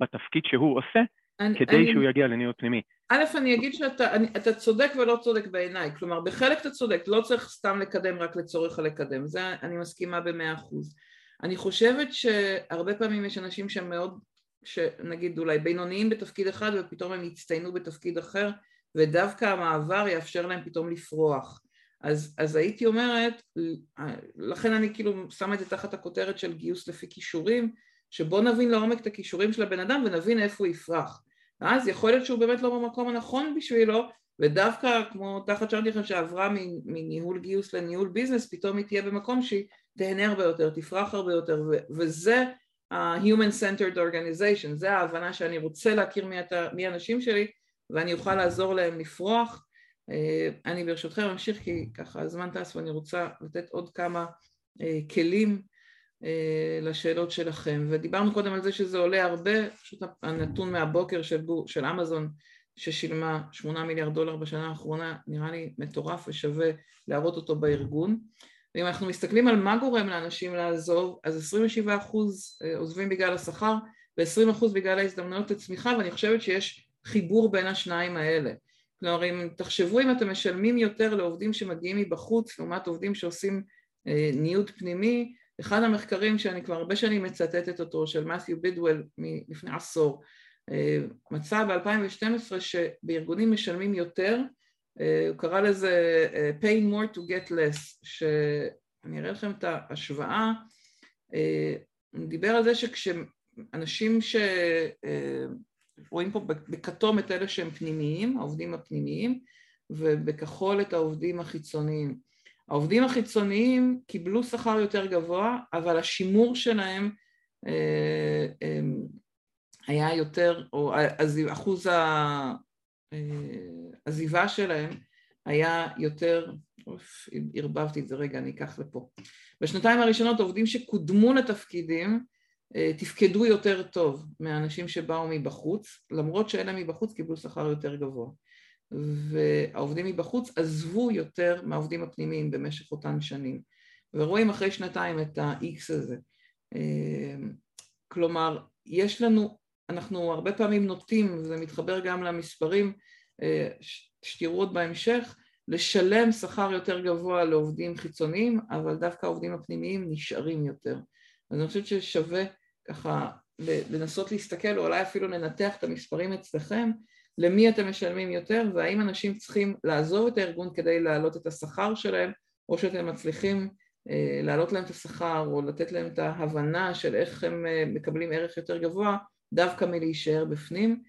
בתפקיד שהוא עושה אני, כדי אני, שהוא יגיע לניוד פנימי. א', אני אגיד שאתה אני, אתה צודק ולא צודק בעיניי, כלומר בחלק אתה צודק, לא צריך סתם לקדם רק לצורך הלקדם, זה אני מסכימה במאה אחוז. אני חושבת שהרבה פעמים יש אנשים שהם מאוד, שנגיד אולי בינוניים בתפקיד אחד ופתאום הם יצטיינו בתפקיד אחר ודווקא המעבר יאפשר להם פתאום לפרוח. אז, אז הייתי אומרת, לכן אני כאילו שמה את זה תחת הכותרת של גיוס לפי כישורים, שבוא נבין לעומק את הכישורים של הבן אדם ונבין איפה הוא יפרח. ואז יכול להיות שהוא באמת לא במקום הנכון בשבילו, ודווקא כמו תחת שאלתי לכם שעברה מניהול גיוס לניהול ביזנס, פתאום היא תהיה במקום שהיא תהנה הרבה יותר, תפרח הרבה יותר, וזה ה-Human Centered Organization, זה ההבנה שאני רוצה להכיר מי האנשים שלי ואני אוכל לעזור להם לפרוח. אה, אני ברשותכם אמשיך כי ככה הזמן טס ואני רוצה לתת עוד כמה אה, כלים אה, לשאלות שלכם. ודיברנו קודם על זה שזה עולה הרבה, פשוט הנתון מהבוקר של, של אמזון ששילמה שמונה מיליארד דולר בשנה האחרונה נראה לי מטורף ושווה להראות אותו בארגון. ואם אנחנו מסתכלים על מה גורם לאנשים לעזוב, אז 27 אחוז עוזבים בגלל השכר ו-20 אחוז בגלל ההזדמנויות לצמיחה ואני חושבת שיש חיבור בין השניים האלה. כלומר, אם תחשבו אם אתם משלמים יותר לעובדים שמגיעים מבחוץ לעומת עובדים שעושים אה, ניוד פנימי, אחד המחקרים שאני כבר הרבה שנים מצטטת אותו, של מת'יו בידוול מלפני עשור, אה, מצא ב-2012 שבארגונים משלמים יותר, אה, הוא קרא לזה paying more to get less, שאני אראה לכם את ההשוואה, אה, הוא דיבר על זה שכשאנשים ש... רואים פה בכתום את אלה שהם פנימיים, העובדים הפנימיים, ובכחול את העובדים החיצוניים. העובדים החיצוניים קיבלו שכר יותר גבוה, אבל השימור שלהם אה, אה, היה יותר, או אחוז העזיבה אה, שלהם היה יותר, אוף, ערבבתי את זה רגע, אני אקח לפה. בשנתיים הראשונות עובדים שקודמו לתפקידים תפקדו יותר טוב מהאנשים שבאו מבחוץ, למרות שאלה מבחוץ קיבלו שכר יותר גבוה. והעובדים מבחוץ עזבו יותר מהעובדים הפנימיים במשך אותן שנים. ורואים אחרי שנתיים את ה-X הזה. אה, כלומר, יש לנו, אנחנו הרבה פעמים נוטים, וזה מתחבר גם למספרים אה, שתראו עוד בהמשך, לשלם שכר יותר גבוה לעובדים חיצוניים, אבל דווקא העובדים הפנימיים נשארים יותר. אז אני חושבת ששווה ככה לנסות להסתכל, או אולי אפילו לנתח את המספרים אצלכם, למי אתם משלמים יותר, והאם אנשים צריכים לעזוב את הארגון כדי להעלות את השכר שלהם, או שאתם מצליחים אה, להעלות להם את השכר, או לתת להם את ההבנה של איך הם אה, מקבלים ערך יותר גבוה, דווקא מלהישאר בפנים.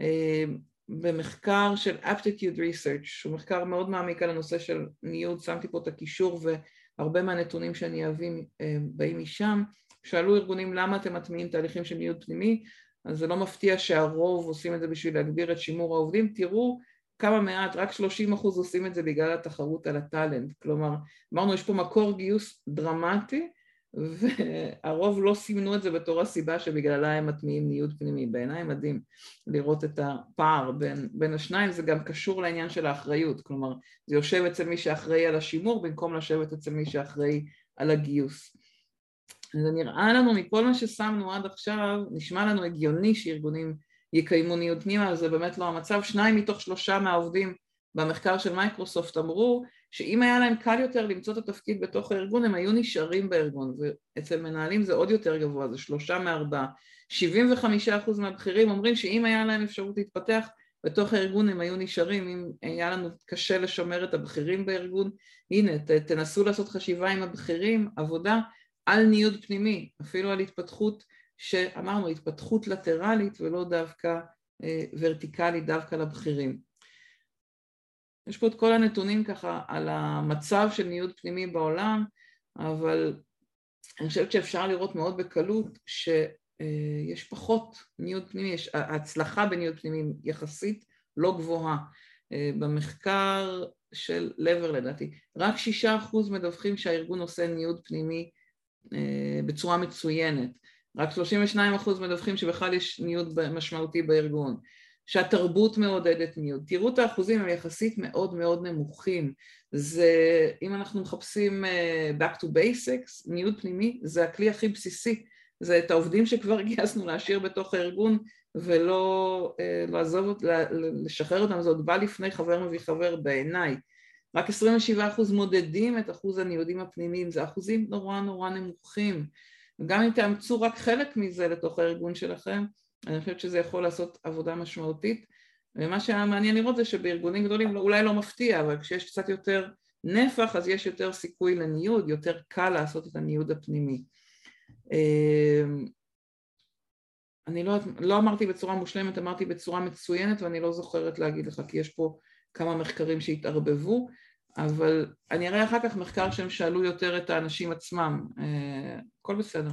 אה, במחקר של aptitude research, שהוא מחקר מאוד מעמיק על הנושא של ניוד, שמתי פה את הקישור והרבה מהנתונים שאני אביא באים משם, שאלו ארגונים למה אתם מטמיעים תהליכים של ניוד פנימי, אז זה לא מפתיע שהרוב עושים את זה בשביל להגביר את שימור העובדים, תראו כמה מעט, רק 30 אחוז עושים את זה בגלל התחרות על הטאלנט, כלומר אמרנו יש פה מקור גיוס דרמטי והרוב לא סימנו את זה בתור הסיבה שבגללה הם מטמיעים ניוד פנימי, בעיניי מדהים לראות את הפער בין, בין השניים, זה גם קשור לעניין של האחריות, כלומר זה יושב אצל מי שאחראי על השימור במקום לשבת אצל מי שאחראי על הגיוס. זה נראה לנו מכל מה ששמנו עד עכשיו, נשמע לנו הגיוני שארגונים יקיימו ניוד פנימה, זה באמת לא המצב. שניים מתוך שלושה מהעובדים במחקר של מייקרוסופט אמרו שאם היה להם קל יותר למצוא את התפקיד בתוך הארגון, הם היו נשארים בארגון, ואצל מנהלים זה עוד יותר גבוה, זה שלושה מארבעה. 75% מהבכירים אומרים שאם היה להם אפשרות להתפתח בתוך הארגון הם היו נשארים, אם היה לנו קשה לשמר את הבכירים בארגון, הנה ת, תנסו לעשות חשיבה עם הבכירים, עבודה על ניוד פנימי, אפילו על התפתחות שאמרנו התפתחות לטרלית ולא דווקא אה, ורטיקלית דווקא לבכירים. יש פה את כל הנתונים ככה על המצב של ניוד פנימי בעולם, אבל אני חושבת שאפשר לראות מאוד בקלות שיש פחות ניוד פנימי, יש, ההצלחה בניוד פנימי יחסית לא גבוהה. במחקר של לבר לדעתי, רק שישה אחוז מדווחים שהארגון עושה ניוד פנימי בצורה מצוינת, רק 32 אחוז מדווחים שבכלל יש ניוד משמעותי בארגון. שהתרבות מעודדת ניוד. תראו את האחוזים הם יחסית מאוד מאוד נמוכים. זה, אם אנחנו מחפשים uh, back to basics, ניוד פנימי, זה הכלי הכי בסיסי. זה את העובדים שכבר גייסנו להשאיר בתוך הארגון ולא uh, לעזוב, לשחרר אותם, זה עוד בא לפני חבר מביא חבר בעיניי. רק 27 אחוז מודדים את אחוז הניודים הפנימיים, זה אחוזים נורא נורא נמוכים. גם אם תאמצו רק חלק מזה לתוך הארגון שלכם, אני חושבת שזה יכול לעשות עבודה משמעותית ומה שהיה מעניין לראות זה שבארגונים גדולים לא, אולי לא מפתיע אבל כשיש קצת יותר נפח אז יש יותר סיכוי לניוד, יותר קל לעשות את הניוד הפנימי. אמ, אני לא, לא אמרתי בצורה מושלמת, אמרתי בצורה מצוינת ואני לא זוכרת להגיד לך כי יש פה כמה מחקרים שהתערבבו אבל אני אראה אחר כך מחקר שהם שאלו יותר את האנשים עצמם, אה, הכל בסדר.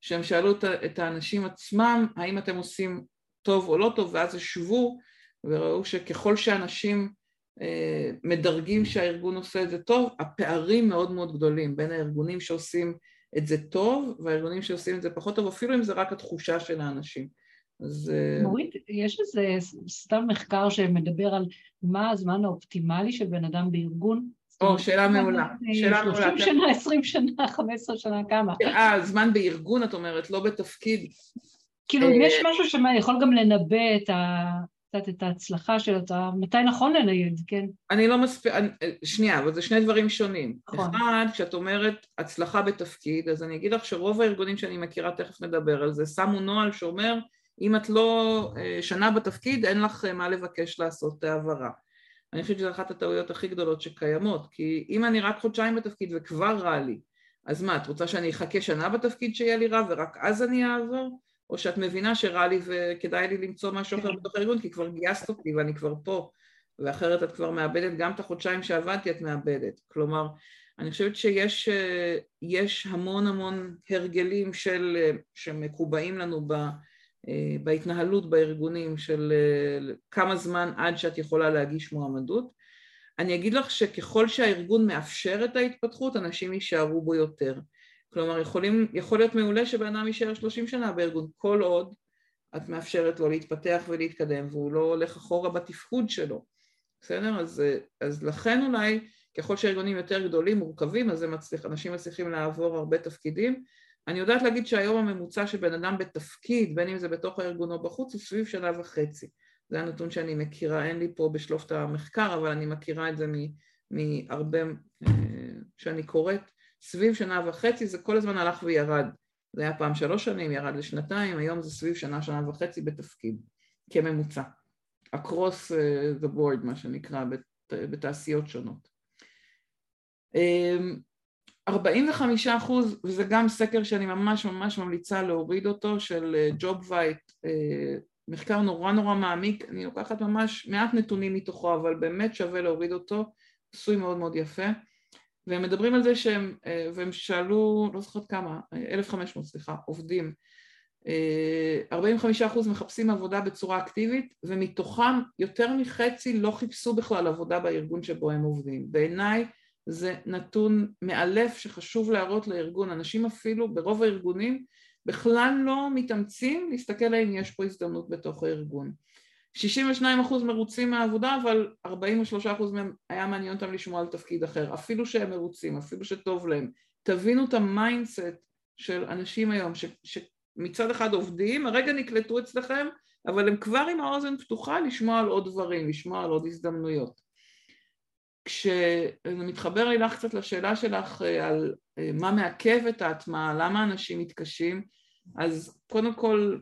שהם שאלו את האנשים עצמם האם אתם עושים טוב או לא טוב ואז השוו וראו שככל שאנשים אה, מדרגים שהארגון עושה את זה טוב הפערים מאוד מאוד גדולים בין הארגונים שעושים את זה טוב והארגונים שעושים את זה פחות טוב אפילו אם זה רק התחושה של האנשים אז... אה, מורית, יש איזה סתם מחקר שמדבר על מה הזמן האופטימלי של בן אדם בארגון? או, שאלה מעולה. שאלה מעולה. 30 שנה, 20 שנה, 15 שנה, כמה? אה, זמן בארגון את אומרת, לא בתפקיד. כאילו, אם יש אה, משהו שיכול גם לנבא את ה... קצת את ההצלחה של אתה, מתי נכון לנייד, כן? אני לא מספיק, שנייה, אבל זה שני דברים שונים. נכון. אחד, כשאת אומרת הצלחה בתפקיד, אז אני אגיד לך שרוב הארגונים שאני מכירה, תכף נדבר על זה, שמו נוהל שאומר, אם את לא אה, שנה בתפקיד, אין לך מה לבקש לעשות העברה. אני חושבת שזו אחת הטעויות הכי גדולות שקיימות, כי אם אני רק חודשיים בתפקיד וכבר רע לי, אז מה, את רוצה שאני אחכה שנה בתפקיד שיהיה לי רע ורק אז אני אעבור? או שאת מבינה שרע לי וכדאי לי למצוא משהו אחר בתוך הארגון כי כבר גייסת אותי ואני כבר פה ואחרת את כבר מאבדת גם את החודשיים שעבדתי את מאבדת כלומר אני חושבת שיש המון המון הרגלים של, שמקובעים לנו ב, אה, בהתנהלות בארגונים של אה, כמה זמן עד שאת יכולה להגיש מועמדות. אני אגיד לך שככל שהארגון מאפשר את ההתפתחות, אנשים יישארו בו יותר. כלומר, יכולים, יכול להיות מעולה שבן אדם יישאר 30 שנה בארגון, כל עוד את מאפשרת לו להתפתח ולהתקדם והוא לא הולך אחורה בתפקוד שלו, בסדר? אז, אה, אז לכן אולי ככל שהארגונים יותר גדולים, מורכבים, אז מצליח, אנשים מצליחים לעבור הרבה תפקידים, אני יודעת להגיד שהיום הממוצע של בן אדם בתפקיד, בין אם זה בתוך הארגון או בחוץ, הוא סביב שנה וחצי. זה הנתון שאני מכירה, אין לי פה בשלוף המחקר, אבל אני מכירה את זה מהרבה אה, שאני קוראת. סביב שנה וחצי זה כל הזמן הלך וירד. זה היה פעם שלוש שנים, ירד לשנתיים, היום זה סביב שנה, שנה וחצי בתפקיד, כממוצע. across אה, the board, מה שנקרא, בתעשיות שונות. אמ, 45 אחוז, וזה גם סקר שאני ממש ממש ממליצה להוריד אותו, של ג'וב אה, וייט, אה, מחקר נורא נורא מעמיק, אני לוקחת ממש מעט נתונים מתוכו, אבל באמת שווה להוריד אותו, עשוי מאוד מאוד יפה, והם מדברים על זה שהם, אה, והם שאלו, לא זוכרת כמה, 1,500 סליחה, עובדים, 45 אחוז מחפשים עבודה בצורה אקטיבית, ומתוכם יותר מחצי לא חיפשו בכלל עבודה בארגון שבו הם עובדים. בעיניי זה נתון מאלף שחשוב להראות לארגון. אנשים אפילו ברוב הארגונים בכלל לא מתאמצים להסתכל האם יש פה הזדמנות בתוך הארגון. 62% מרוצים מהעבודה אבל 43% מהם היה מעניין אותם לשמוע על תפקיד אחר, אפילו שהם מרוצים, אפילו שטוב להם. תבינו את ה mindset של אנשים היום ש, שמצד אחד עובדים, הרגע נקלטו אצלכם אבל הם כבר עם האוזן פתוחה לשמוע על עוד דברים, לשמוע על עוד הזדמנויות. כשזה מתחבר לי לך קצת לשאלה שלך אה, על אה, מה מעכב את ההטמעה, למה אנשים מתקשים, אז קודם כל,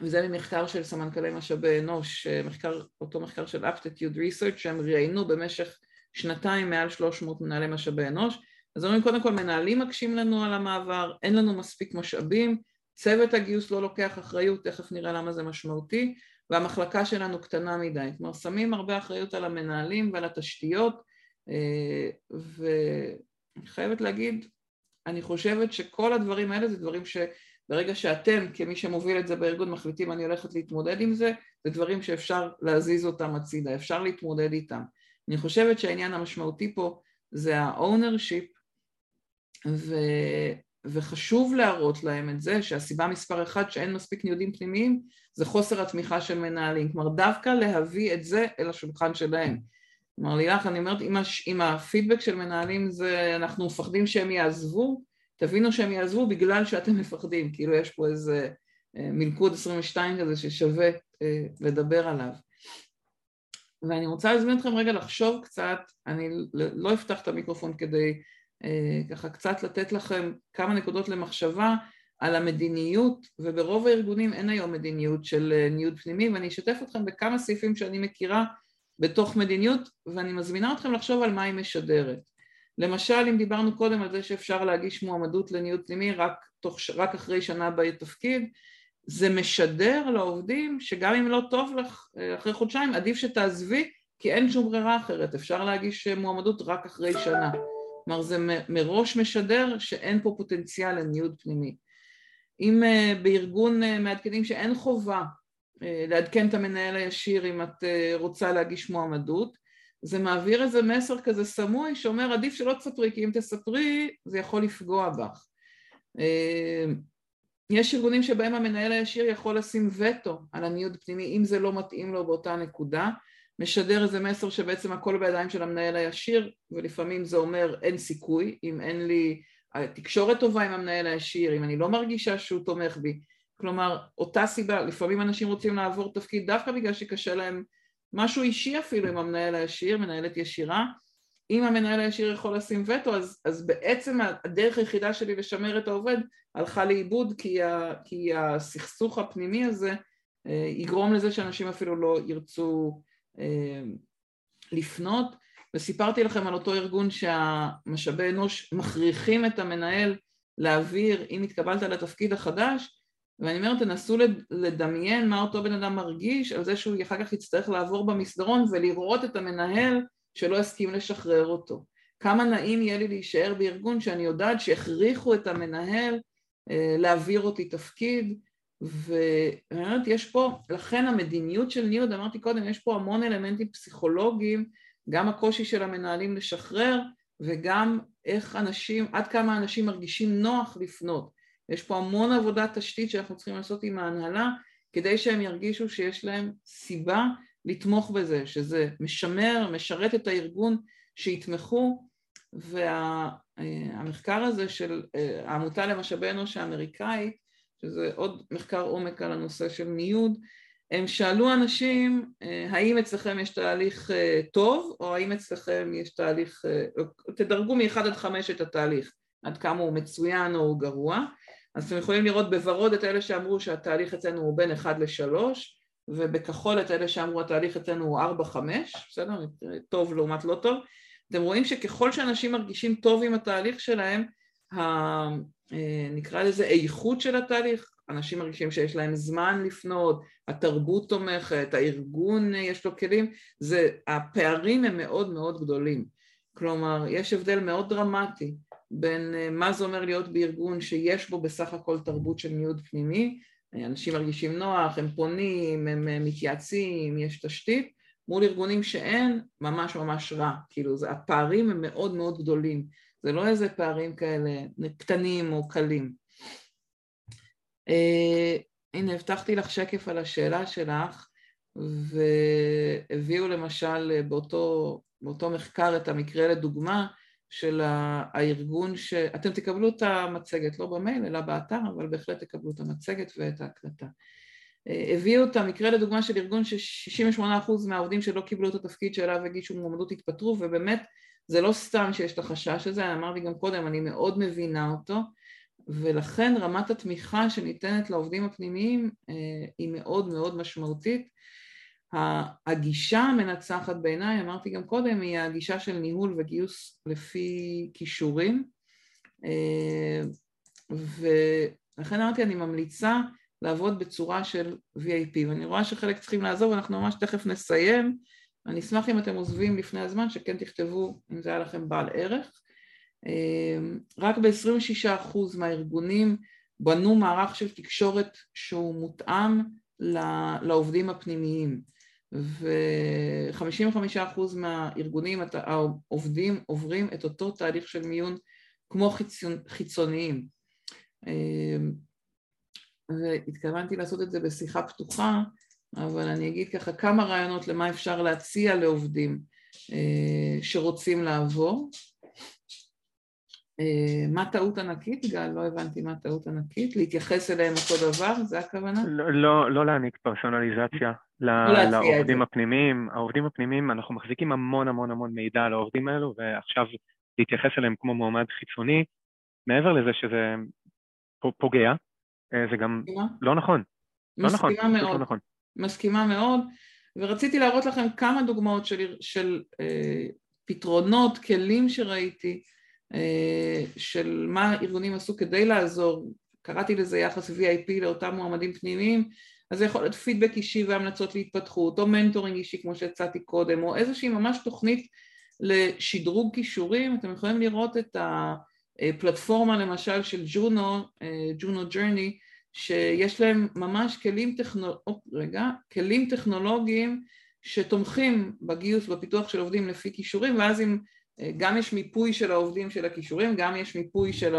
וזה ממחקר של סמנכ"לי משאבי אנוש, מחקר, אותו מחקר של aptitude research, שהם ראיינו במשך שנתיים מעל 300 מנהלי משאבי אנוש, אז אומרים קודם כל מנהלים מקשים לנו על המעבר, אין לנו מספיק משאבים, צוות הגיוס לא לוקח אחריות, תכף נראה למה זה משמעותי, והמחלקה שלנו קטנה מדי. כלומר, שמים הרבה אחריות על המנהלים ועל התשתיות, אה, ואני חייבת להגיד, אני חושבת שכל הדברים האלה זה דברים שברגע שאתם, כמי שמוביל את זה בארגון, מחליטים אני הולכת להתמודד עם זה, זה דברים שאפשר להזיז אותם הצידה, אפשר להתמודד איתם. אני חושבת שהעניין המשמעותי פה זה ה-ownership, ו... וחשוב להראות להם את זה שהסיבה מספר אחת שאין מספיק ניודים פנימיים זה חוסר התמיכה של מנהלים, כלומר דווקא להביא את זה אל השולחן שלהם. כלומר לילך, אני אומרת, אם, הש... אם הפידבק של מנהלים זה אנחנו מפחדים שהם יעזבו, תבינו שהם יעזבו בגלל שאתם מפחדים, כאילו יש פה איזה אה, מלכוד 22 כזה ששווה אה, לדבר עליו. ואני רוצה להזמין אתכם רגע לחשוב קצת, אני לא אפתח את המיקרופון כדי אה, ככה קצת לתת לכם כמה נקודות למחשבה על המדיניות, וברוב הארגונים אין היום מדיניות של אה, ניוד פנימי, ואני אשתף אתכם בכמה סעיפים שאני מכירה בתוך מדיניות, ואני מזמינה אתכם לחשוב על מה היא משדרת. למשל, אם דיברנו קודם על זה שאפשר להגיש מועמדות לניוד פנימי רק, תוך, רק אחרי שנה בתפקיד, זה משדר לעובדים שגם אם לא טוב לך אה, אחרי חודשיים, עדיף שתעזבי, כי אין שום ברירה אחרת, אפשר להגיש מועמדות רק אחרי שנה. כלומר זה מראש משדר שאין פה פוטנציאל לניוד פנימי. אם אה, בארגון אה, מעדכנים שאין חובה אה, לעדכן את המנהל הישיר אם את רוצה להגיש מועמדות, זה מעביר איזה מסר כזה סמוי שאומר עדיף שלא תספרי כי אם תספרי זה יכול לפגוע בך. יש ארגונים שבהם המנהל הישיר יכול לשים וטו על הניוד פנימי אם זה לא מתאים לו באותה נקודה משדר איזה מסר שבעצם הכל בידיים של המנהל הישיר ולפעמים זה אומר אין סיכוי אם אין לי תקשורת טובה עם המנהל הישיר, אם אני לא מרגישה שהוא תומך בי. כלומר אותה סיבה, לפעמים אנשים רוצים לעבור תפקיד דווקא בגלל שקשה להם משהו אישי אפילו עם המנהל הישיר, מנהלת ישירה. אם המנהל הישיר יכול לשים וטו אז, אז בעצם הדרך היחידה שלי לשמר את העובד הלכה לאיבוד כי, ה, כי הסכסוך הפנימי הזה אה, יגרום לזה שאנשים אפילו לא ירצו אה, לפנות, וסיפרתי לכם על אותו ארגון שהמשאבי אנוש מכריחים את המנהל להעביר אם התקבלת לתפקיד החדש, ואני אומרת תנסו לדמיין מה אותו בן אדם מרגיש על זה שהוא אחר כך יצטרך לעבור במסדרון ולראות את המנהל שלא הסכים לשחרר אותו. כמה נעים יהיה לי להישאר בארגון שאני יודעת שהכריחו את המנהל אה, להעביר אותי תפקיד ואני אומרת, יש פה, לכן המדיניות של ניוד, אמרתי קודם, יש פה המון אלמנטים פסיכולוגיים, גם הקושי של המנהלים לשחרר וגם איך אנשים, עד כמה אנשים מרגישים נוח לפנות. יש פה המון עבודת תשתית שאנחנו צריכים לעשות עם ההנהלה כדי שהם ירגישו שיש להם סיבה לתמוך בזה, שזה משמר, משרת את הארגון שיתמכו והמחקר הזה של אה, העמותה למשאבי אנוש האמריקאית שזה עוד מחקר עומק על הנושא של ניוד, הם שאלו אנשים אה, האם אצלכם יש תהליך אה, טוב או האם אצלכם יש תהליך, אה, תדרגו מ-1 עד 5 את התהליך, עד כמה הוא מצוין או הוא גרוע, אז אתם יכולים לראות בוורוד את אלה שאמרו שהתהליך אצלנו הוא בין 1 ל-3 ובכחול את אלה שאמרו התהליך אצלנו הוא 4-5, בסדר? טוב לעומת לא טוב. אתם רואים שככל שאנשים מרגישים טוב עם התהליך שלהם, נקרא לזה איכות של התהליך, אנשים מרגישים שיש להם זמן לפנות, התרבות תומכת, הארגון אה, יש לו כלים, זה, הפערים הם מאוד מאוד גדולים. כלומר, יש הבדל מאוד דרמטי בין אה, מה זה אומר להיות בארגון שיש בו בסך הכל תרבות של ניוד פנימי, אנשים מרגישים נוח, הם פונים, הם מתייעצים, יש תשתית, מול ארגונים שאין, ממש ממש רע, כאילו זה, הפערים הם מאוד מאוד גדולים. זה לא איזה פערים כאלה קטנים או קלים. Uh, הנה, הבטחתי לך שקף על השאלה שלך, והביאו למשל באותו, באותו מחקר את המקרה לדוגמה של הארגון ש... אתם תקבלו את המצגת, לא במייל אלא באתר, אבל בהחלט תקבלו את המצגת ואת ההקלטה. הביאו את המקרה לדוגמה של ארגון ש-68% מהעובדים שלא קיבלו את התפקיד שאליו הגישו מועמדות התפטרו ובאמת זה לא סתם שיש את החשש הזה, אמרתי גם קודם, אני מאוד מבינה אותו ולכן רמת התמיכה שניתנת לעובדים הפנימיים היא מאוד מאוד משמעותית. הגישה המנצחת בעיניי, אמרתי גם קודם, היא הגישה של ניהול וגיוס לפי כישורים. ולכן אמרתי אני ממליצה לעבוד בצורה של VIP ואני רואה שחלק צריכים לעזוב, אנחנו ממש תכף נסיים. אני אשמח אם אתם עוזבים לפני הזמן שכן תכתבו אם זה היה לכם בעל ערך רק ב-26% מהארגונים בנו מערך של תקשורת שהוא מותאם לעובדים הפנימיים ו-55% מהארגונים העובדים עוברים את אותו תהליך של מיון כמו חיצוניים והתכוונתי לעשות את זה בשיחה פתוחה, אבל אני אגיד ככה כמה רעיונות למה אפשר להציע לעובדים אה, שרוצים לעבור. אה, מה טעות ענקית, גל? לא הבנתי מה טעות ענקית. להתייחס אליהם אותו דבר, זה הכוונה? לא, לא, לא להעניק פרסונליזציה לא לעובדים הפנימיים. העובדים הפנימיים, אנחנו מחזיקים המון המון המון מידע על העובדים האלו, ועכשיו להתייחס אליהם כמו מועמד חיצוני, מעבר לזה שזה פוגע, אה, זה גם מסכימה? לא נכון. לא נכון, מסכימה לא מאוד. לא נכון. מסכימה מאוד, ורציתי להראות לכם כמה דוגמאות של, של אה, פתרונות, כלים שראיתי, אה, של מה ארגונים עשו כדי לעזור, קראתי לזה יחס VIP לאותם מועמדים פנימיים, אז זה יכול להיות פידבק אישי והמלצות להתפתחות, או מנטורינג אישי כמו שהצעתי קודם, או איזושהי ממש תוכנית לשדרוג כישורים, אתם יכולים לראות את ה... פלטפורמה למשל של ג'ונו, ג'ונו ג'רני, שיש להם ממש כלים, טכנול... רגע, כלים טכנולוגיים שתומכים בגיוס, בפיתוח של עובדים לפי כישורים, ואז אם גם יש מיפוי של העובדים של הכישורים, גם יש מיפוי של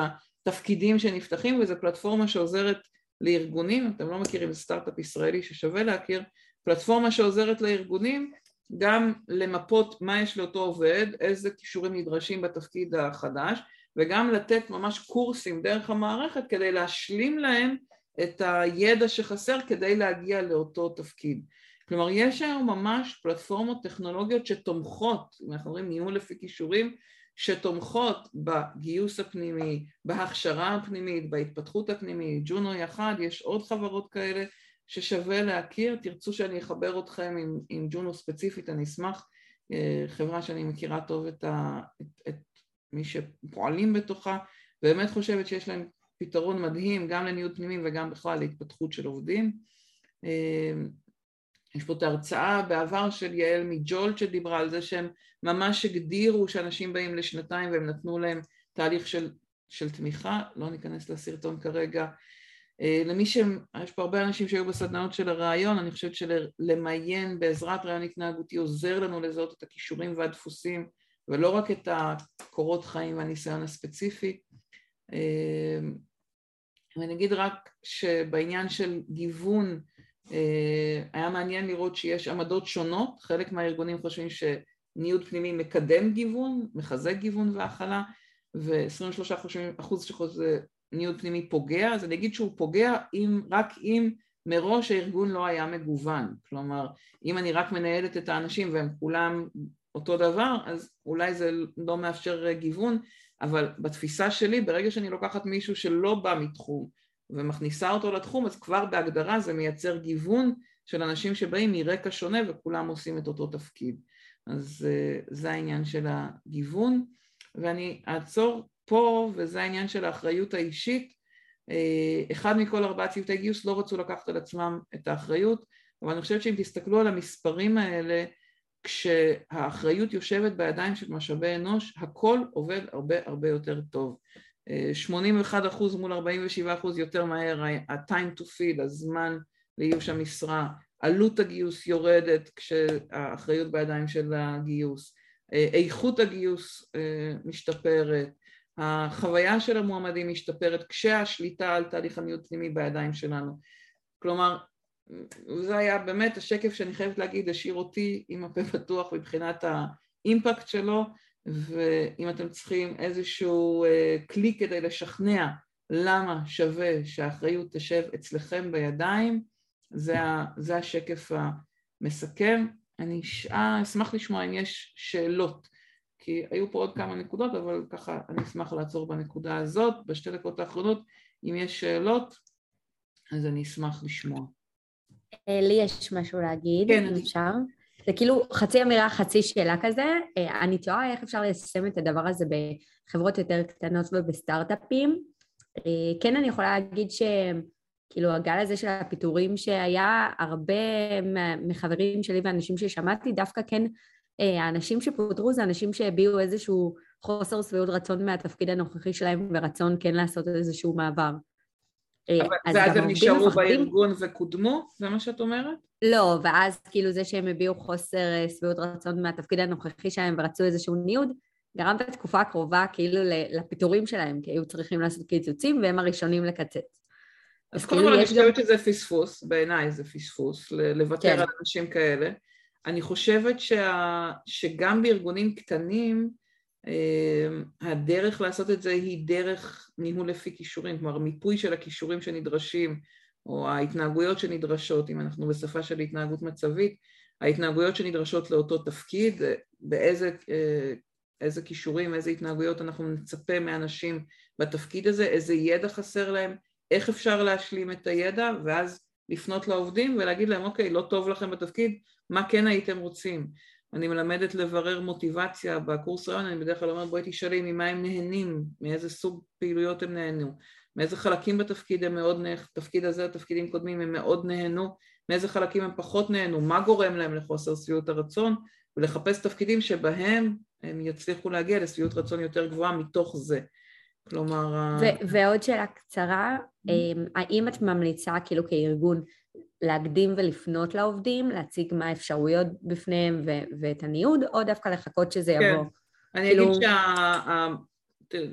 התפקידים שנפתחים, וזו פלטפורמה שעוזרת לארגונים, אתם לא מכירים, סטארט-אפ ישראלי ששווה להכיר, פלטפורמה שעוזרת לארגונים גם למפות מה יש לאותו עובד, איזה כישורים נדרשים בתפקיד החדש, וגם לתת ממש קורסים דרך המערכת כדי להשלים להם את הידע שחסר כדי להגיע לאותו תפקיד. כלומר יש היום ממש פלטפורמות טכנולוגיות שתומכות, אם אנחנו אומרים ניהול לפי כישורים, שתומכות בגיוס הפנימי, בהכשרה הפנימית, בהתפתחות הפנימית, ג'ונו יחד, יש עוד חברות כאלה ששווה להכיר, תרצו שאני אחבר אתכם עם, עם ג'ונו ספציפית, אני אשמח, אה, חברה שאני מכירה טוב את, ה, את, את מי שפועלים בתוכה, באמת חושבת שיש להם פתרון מדהים גם לניהול פנימי וגם בכלל להתפתחות של עובדים. יש פה את ההרצאה בעבר של יעל מג'ולט שדיברה על זה שהם ממש הגדירו שאנשים באים לשנתיים והם נתנו להם תהליך של, של תמיכה, לא ניכנס לסרטון כרגע. אה, למי ש... יש פה הרבה אנשים שהיו בסדנאות של הרעיון, אני חושבת שלמיין בעזרת רעיון התנהגותי עוזר לנו לזהות את הכישורים והדפוסים ולא רק את הקורות חיים והניסיון הספציפי. אמ, ואני אגיד רק שבעניין של גיוון אה, היה מעניין לראות שיש עמדות שונות, חלק מהארגונים חושבים שניוד פנימי מקדם גיוון, מחזק גיוון והכלה, ו-23 אחוז שחושב ניוד פנימי פוגע, אז אני אגיד שהוא פוגע אם, רק אם מראש הארגון לא היה מגוון, כלומר אם אני רק מנהלת את האנשים והם כולם אותו דבר, אז אולי זה לא מאפשר גיוון, אבל בתפיסה שלי, ברגע שאני לוקחת מישהו שלא בא מתחום ומכניסה אותו לתחום, אז כבר בהגדרה זה מייצר גיוון של אנשים שבאים מרקע שונה וכולם עושים את אותו תפקיד. אז אה, זה העניין של הגיוון, ואני אעצור פה, וזה העניין של האחריות האישית. אה, אחד מכל ארבעה צוותי גיוס לא רצו לקחת על עצמם את האחריות, אבל אני חושבת שאם תסתכלו על המספרים האלה, כשהאחריות יושבת בידיים של משאבי אנוש, הכל עובד הרבה הרבה יותר טוב. 81 אחוז מול 47 אחוז יותר מהר, ה-time to fill, הזמן לאיוש המשרה, עלות הגיוס יורדת כשהאחריות בידיים של הגיוס, איכות הגיוס אה, משתפרת, החוויה של המועמדים משתפרת כשהשליטה על תהליך הניוד פנימי בידיים שלנו. כלומר, זה היה באמת השקף שאני חייבת להגיד, השאיר אותי עם הפה פתוח מבחינת האימפקט שלו, ואם אתם צריכים איזשהו אה, כלי כדי לשכנע למה שווה שהאחריות תשב אצלכם בידיים, זה, זה השקף המסכם. אני אשמח לשמוע אם יש שאלות, כי היו פה עוד כמה נקודות, אבל ככה אני אשמח לעצור בנקודה הזאת. בשתי דקות האחרונות, אם יש שאלות, אז אני אשמח לשמוע. אה, לי יש משהו להגיד, כן, אם אפשר. זה כאילו חצי אמירה, חצי שאלה כזה. אה, אני תוהה איך אפשר ליישם את הדבר הזה בחברות יותר קטנות ובסטארט-אפים. אה, כן, אני יכולה להגיד שכאילו הגל הזה של הפיטורים שהיה, הרבה מחברים שלי ואנשים ששמעתי, דווקא כן, האנשים שפוטרו זה אנשים שהביעו איזשהו חוסר שביעות רצון מהתפקיד הנוכחי שלהם ורצון כן לעשות איזשהו מעבר. אה, ואז הם נשארו בארגון וקודמו? זה מה שאת אומרת? לא, ואז כאילו זה שהם הביעו חוסר אה, שביעות רצון מהתפקיד הנוכחי שלהם ורצו איזשהו ניוד, גרם בתקופה הקרובה כאילו לפיטורים שלהם, כי היו צריכים לעשות קיצוצים והם הראשונים לקצץ. אז קודם כאילו כל אני חושבת שזה פספוס, בעיניי זה פספוס, לוותר כן. על אנשים כאלה. אני חושבת שה... שגם בארגונים קטנים, הדרך לעשות את זה היא דרך ניהול לפי כישורים, כלומר מיפוי של הכישורים שנדרשים או ההתנהגויות שנדרשות, אם אנחנו בשפה של התנהגות מצבית, ההתנהגויות שנדרשות לאותו תפקיד, באיזה אה, איזה כישורים, איזה התנהגויות אנחנו נצפה מאנשים בתפקיד הזה, איזה ידע חסר להם, איך אפשר להשלים את הידע, ואז לפנות לעובדים ולהגיד להם, אוקיי, לא טוב לכם בתפקיד, מה כן הייתם רוצים? אני מלמדת לברר מוטיבציה בקורס רעיון, אני בדרך כלל אומרת בואי תשאלי ממה הם נהנים, מאיזה סוג פעילויות הם נהנו, מאיזה חלקים בתפקיד הם מאוד, תפקיד הזה, תפקידים קודמים הם מאוד נהנו, מאיזה חלקים הם פחות נהנו, מה גורם להם לחוסר שביעות הרצון, ולחפש תפקידים שבהם הם יצליחו להגיע לשביעות רצון יותר גבוהה מתוך זה. כלומר... ו- ועוד שאלה קצרה, אמ, האם את ממליצה כאילו כארגון להקדים ולפנות לעובדים, להציג מה האפשרויות בפניהם ו- ואת הניוד, או דווקא לחכות שזה כן. יבוא? אני כאילו... אגיד שה...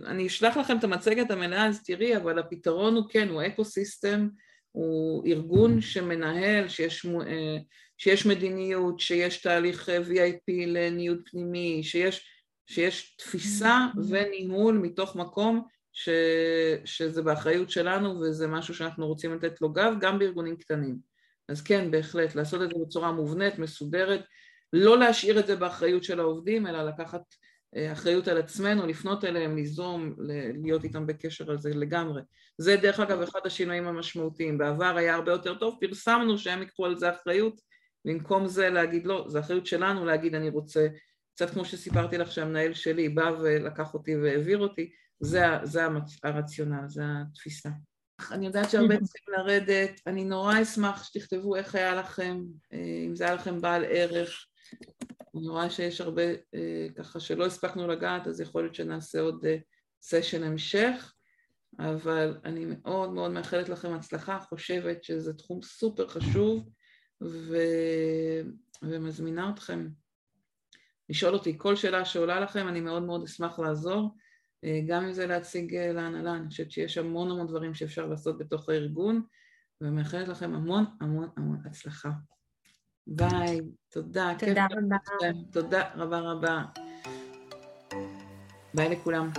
אני אשלח לכם את המצגת המלאה, אז תראי, אבל הפתרון הוא כן, הוא אקו סיסטם, הוא ארגון שמנהל, שיש, אה, שיש מדיניות, שיש תהליך אה, VIP לניוד פנימי, שיש, שיש תפיסה וניהול מתוך מקום ש, שזה באחריות שלנו וזה משהו שאנחנו רוצים לתת לו גב, גם בארגונים קטנים. אז כן, בהחלט, לעשות את זה בצורה מובנית, מסודרת, לא להשאיר את זה באחריות של העובדים, אלא לקחת אה, אחריות על עצמנו, לפנות אליהם, ליזום, להיות איתם בקשר על זה לגמרי. זה דרך אגב אחד השינויים המשמעותיים. בעבר היה הרבה יותר טוב, פרסמנו שהם ייקחו על זה אחריות, במקום זה להגיד לא, זה אחריות שלנו להגיד אני רוצה, קצת כמו שסיפרתי לך שהמנהל שלי בא ולקח אותי והעביר אותי, זה, זה הרציונל, זה התפיסה. אני יודעת שהרבה צריכים לרדת, אני נורא אשמח שתכתבו איך היה לכם, אה, אם זה היה לכם בעל ערך. אני רואה שיש הרבה אה, ככה שלא הספקנו לגעת, אז יכול להיות שנעשה עוד סשן אה, המשך, אבל אני מאוד מאוד מאחלת לכם הצלחה, חושבת שזה תחום סופר חשוב, ו... ומזמינה אתכם לשאול אותי כל שאלה שעולה לכם, אני מאוד מאוד אשמח לעזור. אה, גם אם זה להציג אה, להנהלה, אני חושבת שיש המון המון דברים שאפשר לעשות בתוך הארגון, ומאחלת לכם המון המון המון הצלחה. ביי, תודה. תודה רבה. תודה רבה רבה. ביי לכולם.